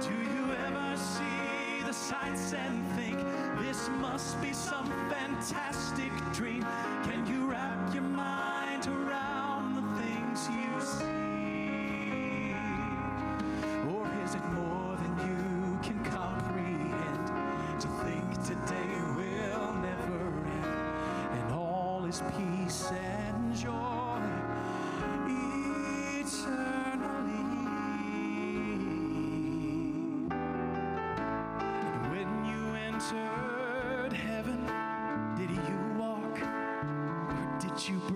Do you ever see the sights and think this must be some fantastic dream? Can you wrap your mind around the things you see? Or is it more than you can comprehend to think today will never end and all is peace and joy you break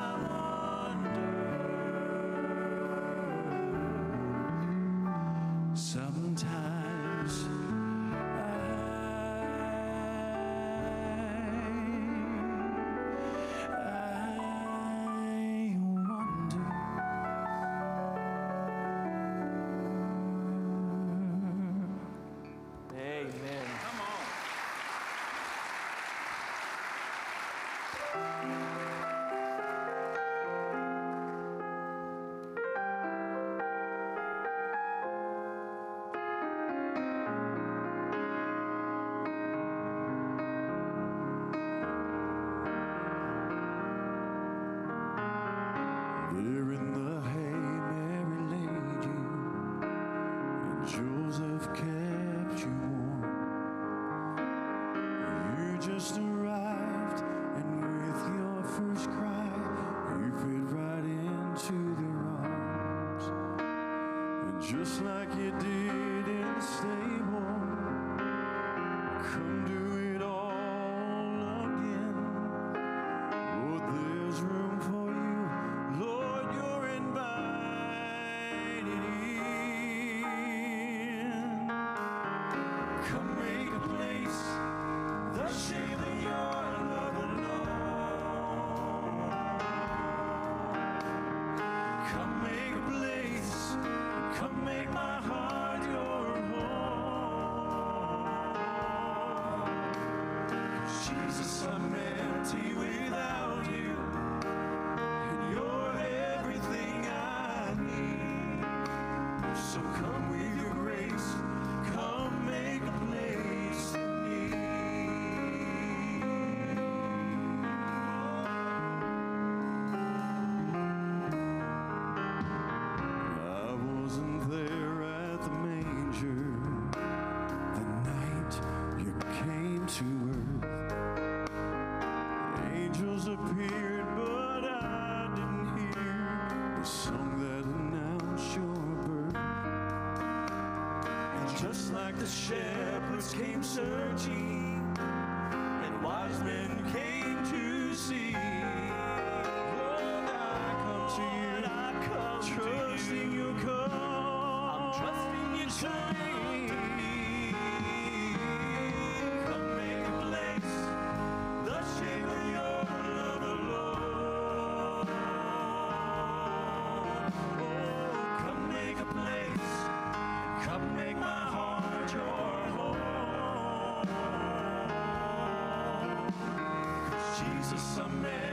disappeared, but I didn't hear the song that announced your birth. And just like the shepherds came searching, and wise men came to see. Lord, I come to you, I come trusting your call. I'm trusting your time. Jesus, a man.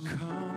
come.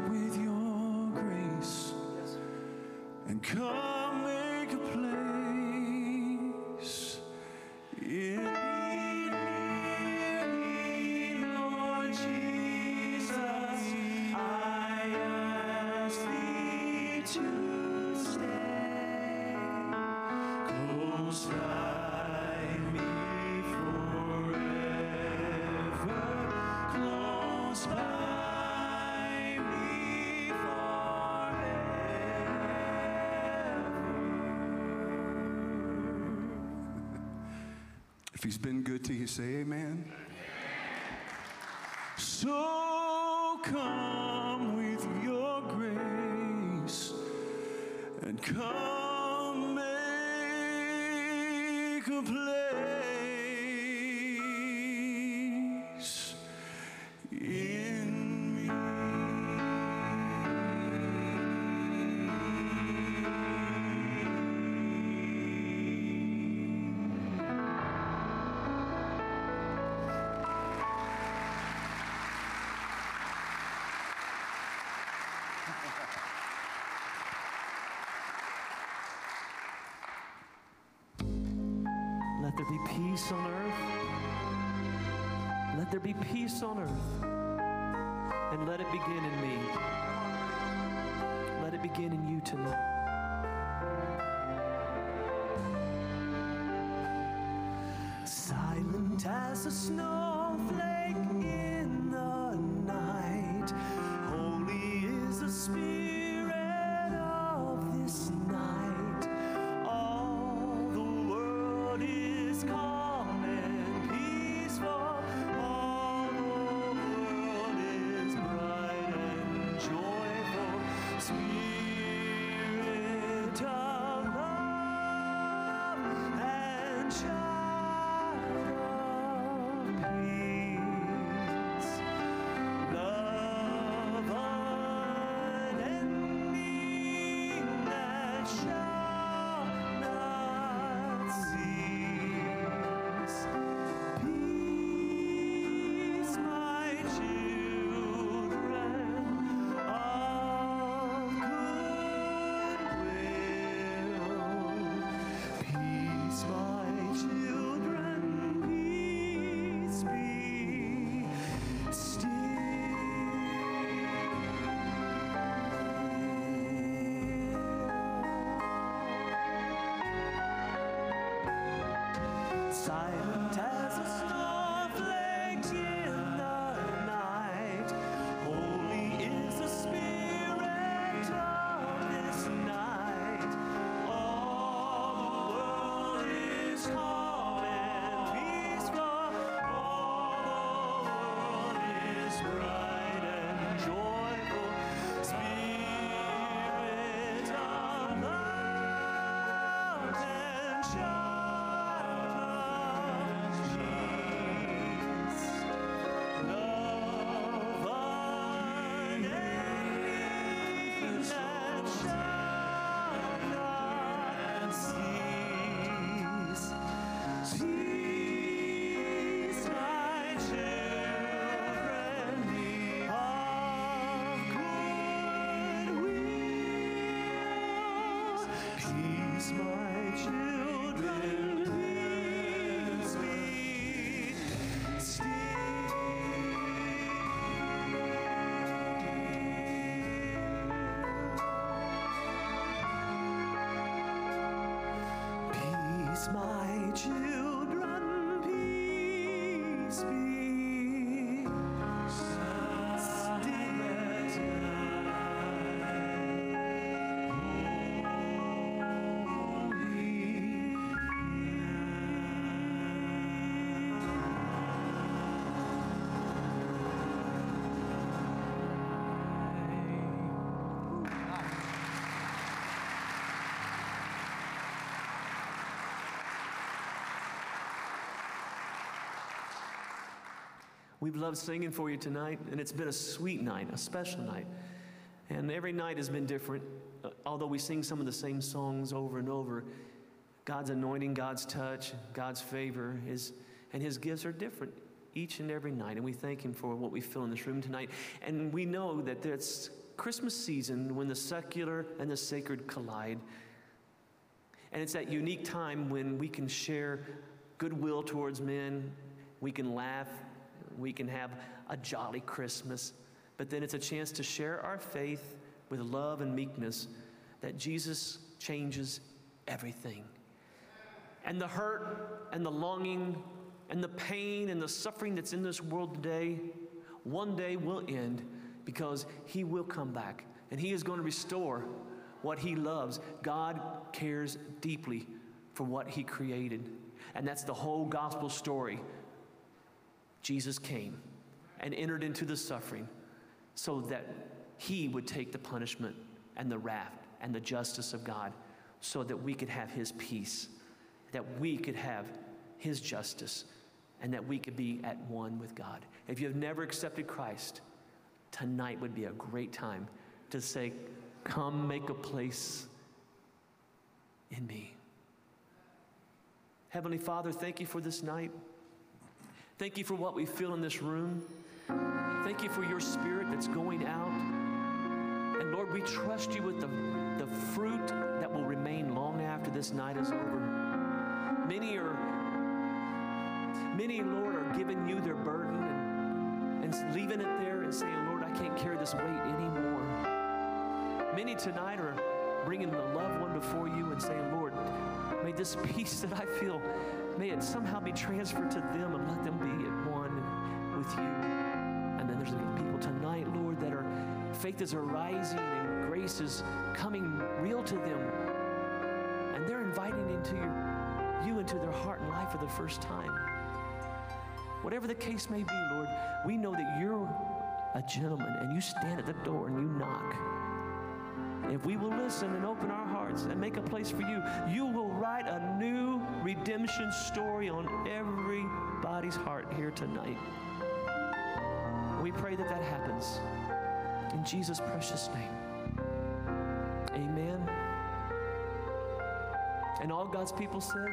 If he's been good to you, say amen. amen. So come with your grace and come make a place. peace on earth. Let there be peace on earth. And let it begin in me. Let it begin in you tonight. Silent as the snow. Still. My children, peace be We've loved singing for you tonight, and it's been a sweet night, a special night. And every night has been different. Uh, Although we sing some of the same songs over and over, God's anointing, God's touch, God's favor, his, and His gifts are different each and every night. And we thank Him for what we feel in this room tonight. And we know that it's Christmas season when the secular and the sacred collide. And it's that unique time when we can share goodwill towards men, we can laugh, we can have a jolly Christmas. But then it's a chance to share our faith with love and meekness that Jesus changes everything. And the hurt and the longing and the pain and the suffering that's in this world today, one day will end because He will come back and He is going to restore what He loves. God cares deeply for what He created. And that's the whole gospel story. Jesus came and entered into the suffering so that He would take the punishment and the wrath and the justice of God so that we could have His peace, that we could have His justice, and that we could be at one with God. If you have never accepted Christ, tonight would be a great time to say, Come make a place in me. Heavenly Father, thank you for this night. Thank you for what we feel in this room. Thank you for your spirit that's going out. And Lord, we trust you with the, the fruit that will remain long after this night is over. Many are, many, Lord, are giving you their burden and, and leaving it there and saying, Lord, I can't carry this weight anymore. Many tonight are bringing the loved one before you and saying, Lord, may this peace that I feel, May it somehow be transferred to them and let them be at one with you. And then there's going to be people tonight, Lord, that are faith is arising and grace is coming real to them. And they're inviting into your, you into their heart and life for the first time. Whatever the case may be, Lord, we know that you're a gentleman and you stand at the door and you knock. If we will listen and open our hearts and make a place for you, you will write a new redemption story on everybody's heart here tonight. We pray that that happens. In Jesus' precious name. Amen. And all God's people said,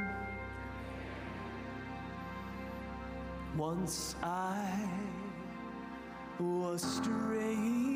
Once I was straying.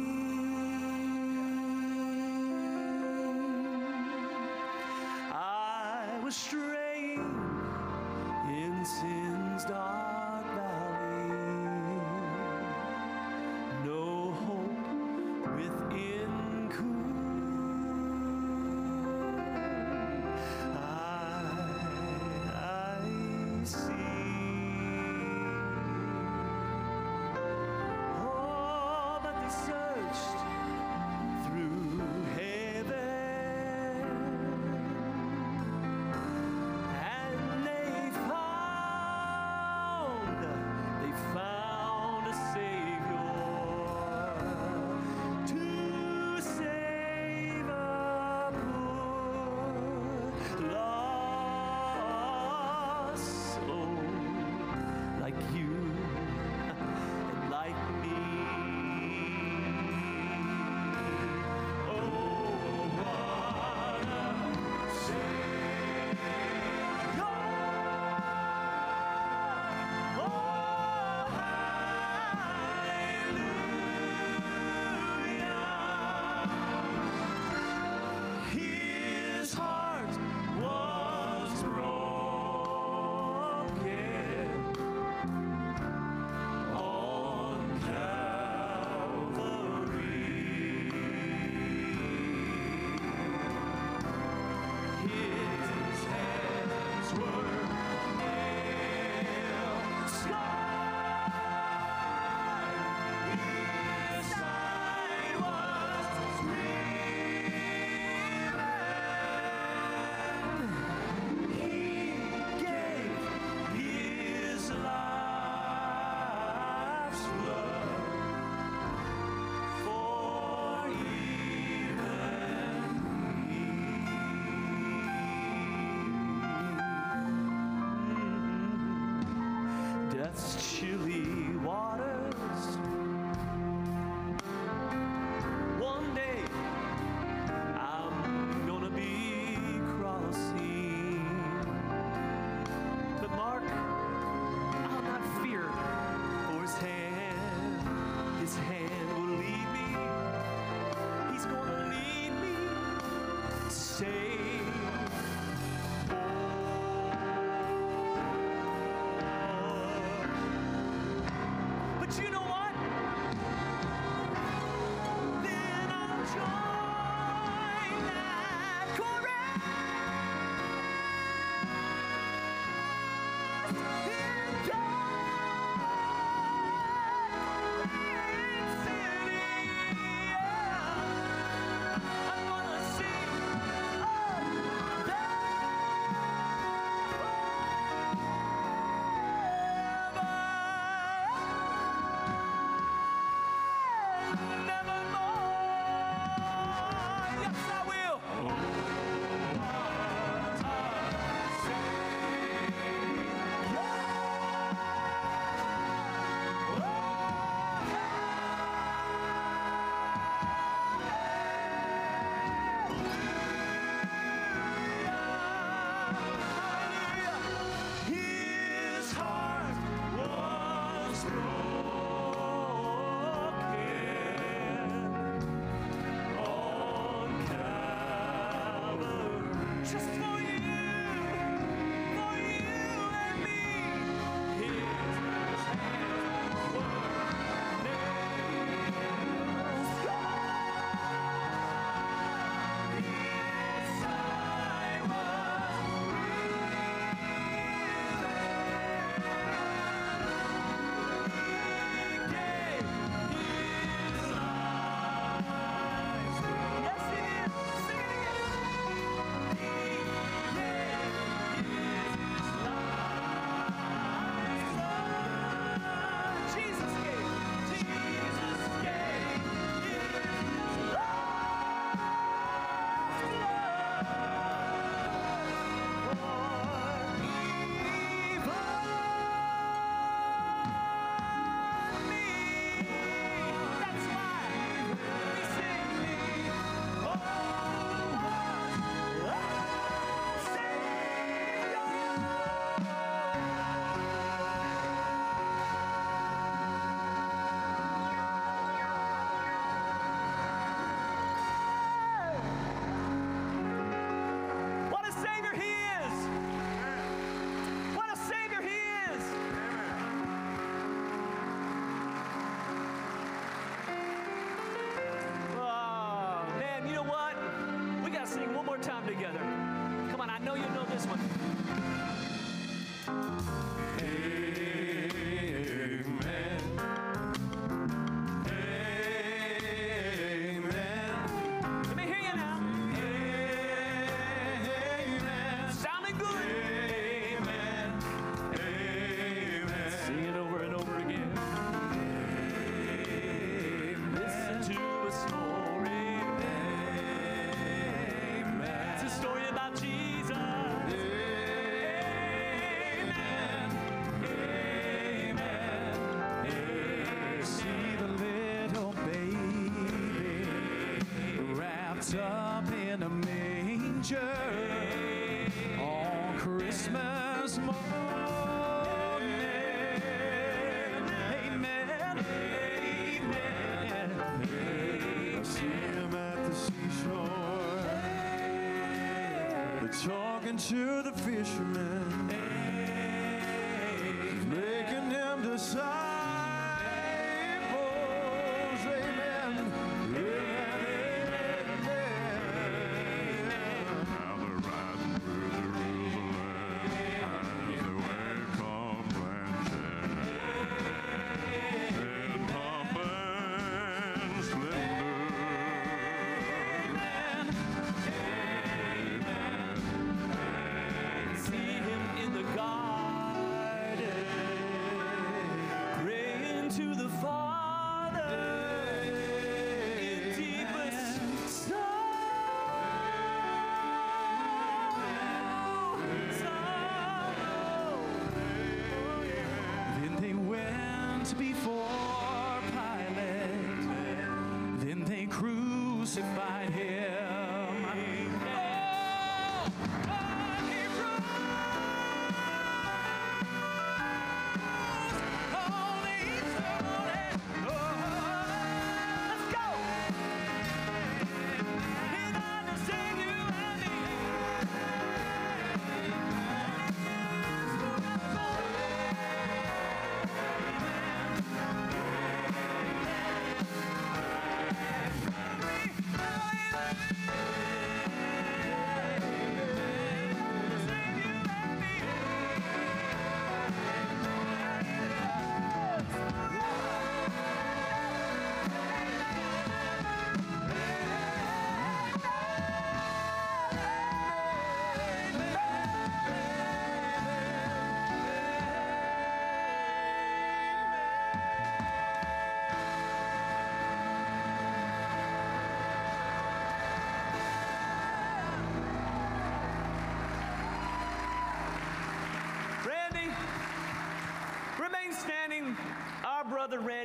To the fishermen,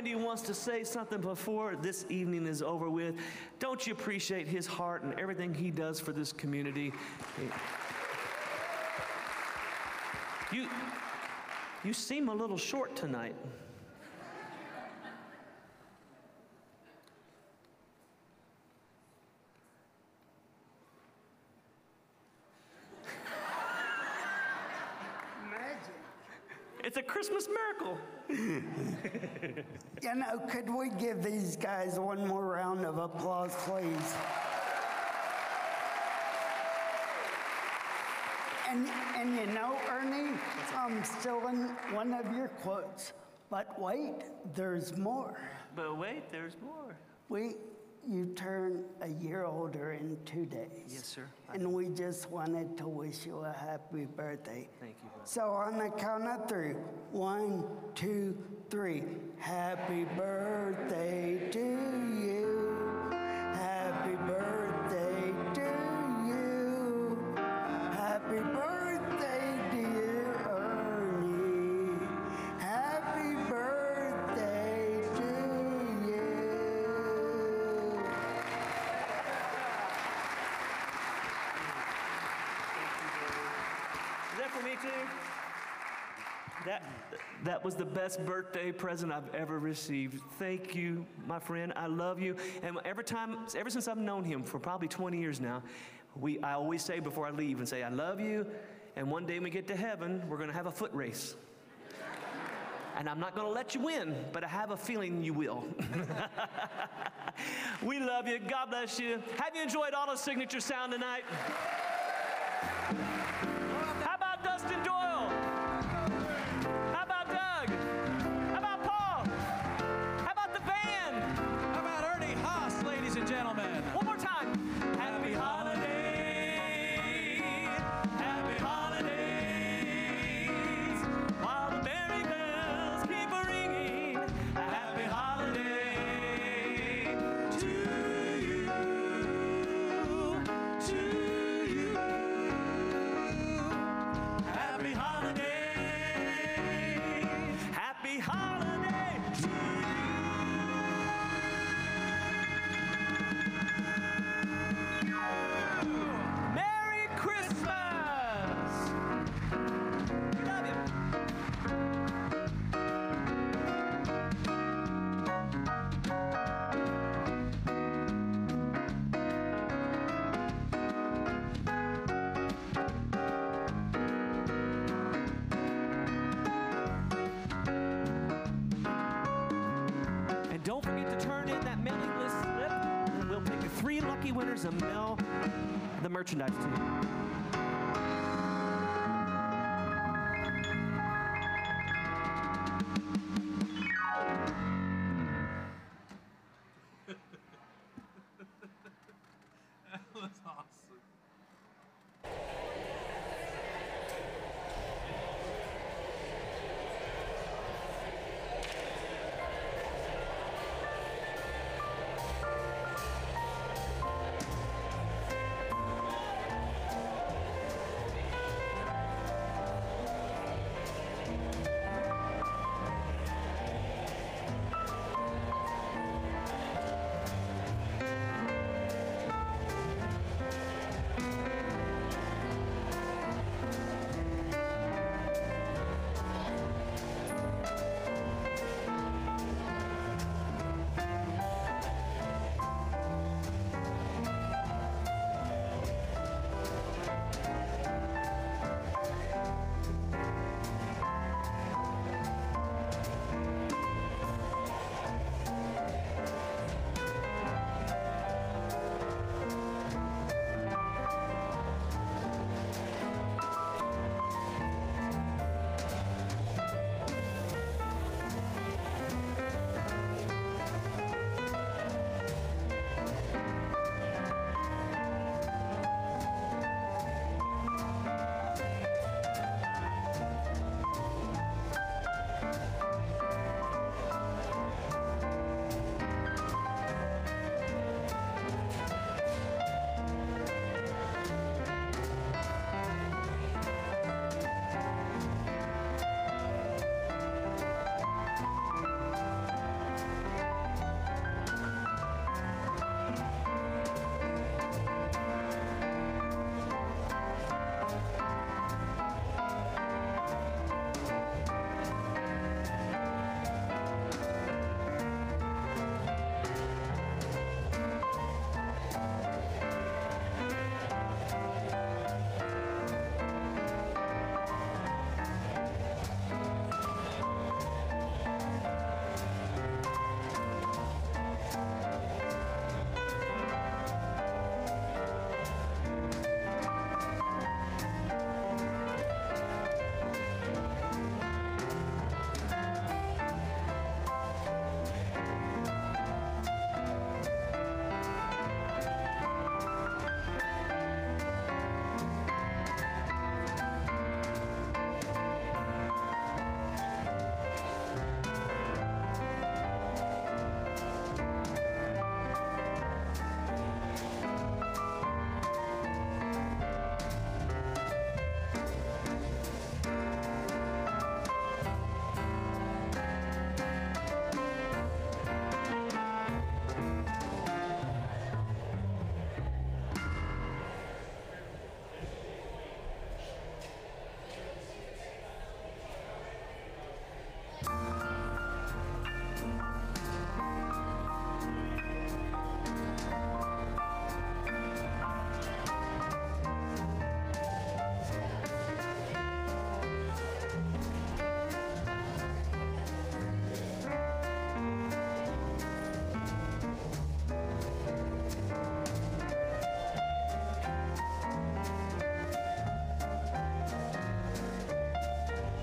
Randy wants to say something before this evening is over with. Don't you appreciate his heart and everything he does for this community? You, you seem a little short tonight. It's a Christmas miracle. You know, could we give these guys one more round of applause, please? And, and you know, Ernie, I'm still in one of your quotes, but wait, there's more. But wait, there's more. We, you turn a year older in two days. Yes, sir. And we just wanted to wish you a happy birthday. Thank you, brother. So on the count of three, one, two, three. Happy birthday to you. Best birthday present I've ever received. Thank you, my friend. I love you. And every time, ever since I've known him for probably 20 years now, we, I always say before I leave and say, I love you. And one day when we get to heaven, we're going to have a foot race. And I'm not going to let you win, but I have a feeling you will. we love you. God bless you. Have you enjoyed all the signature sound tonight?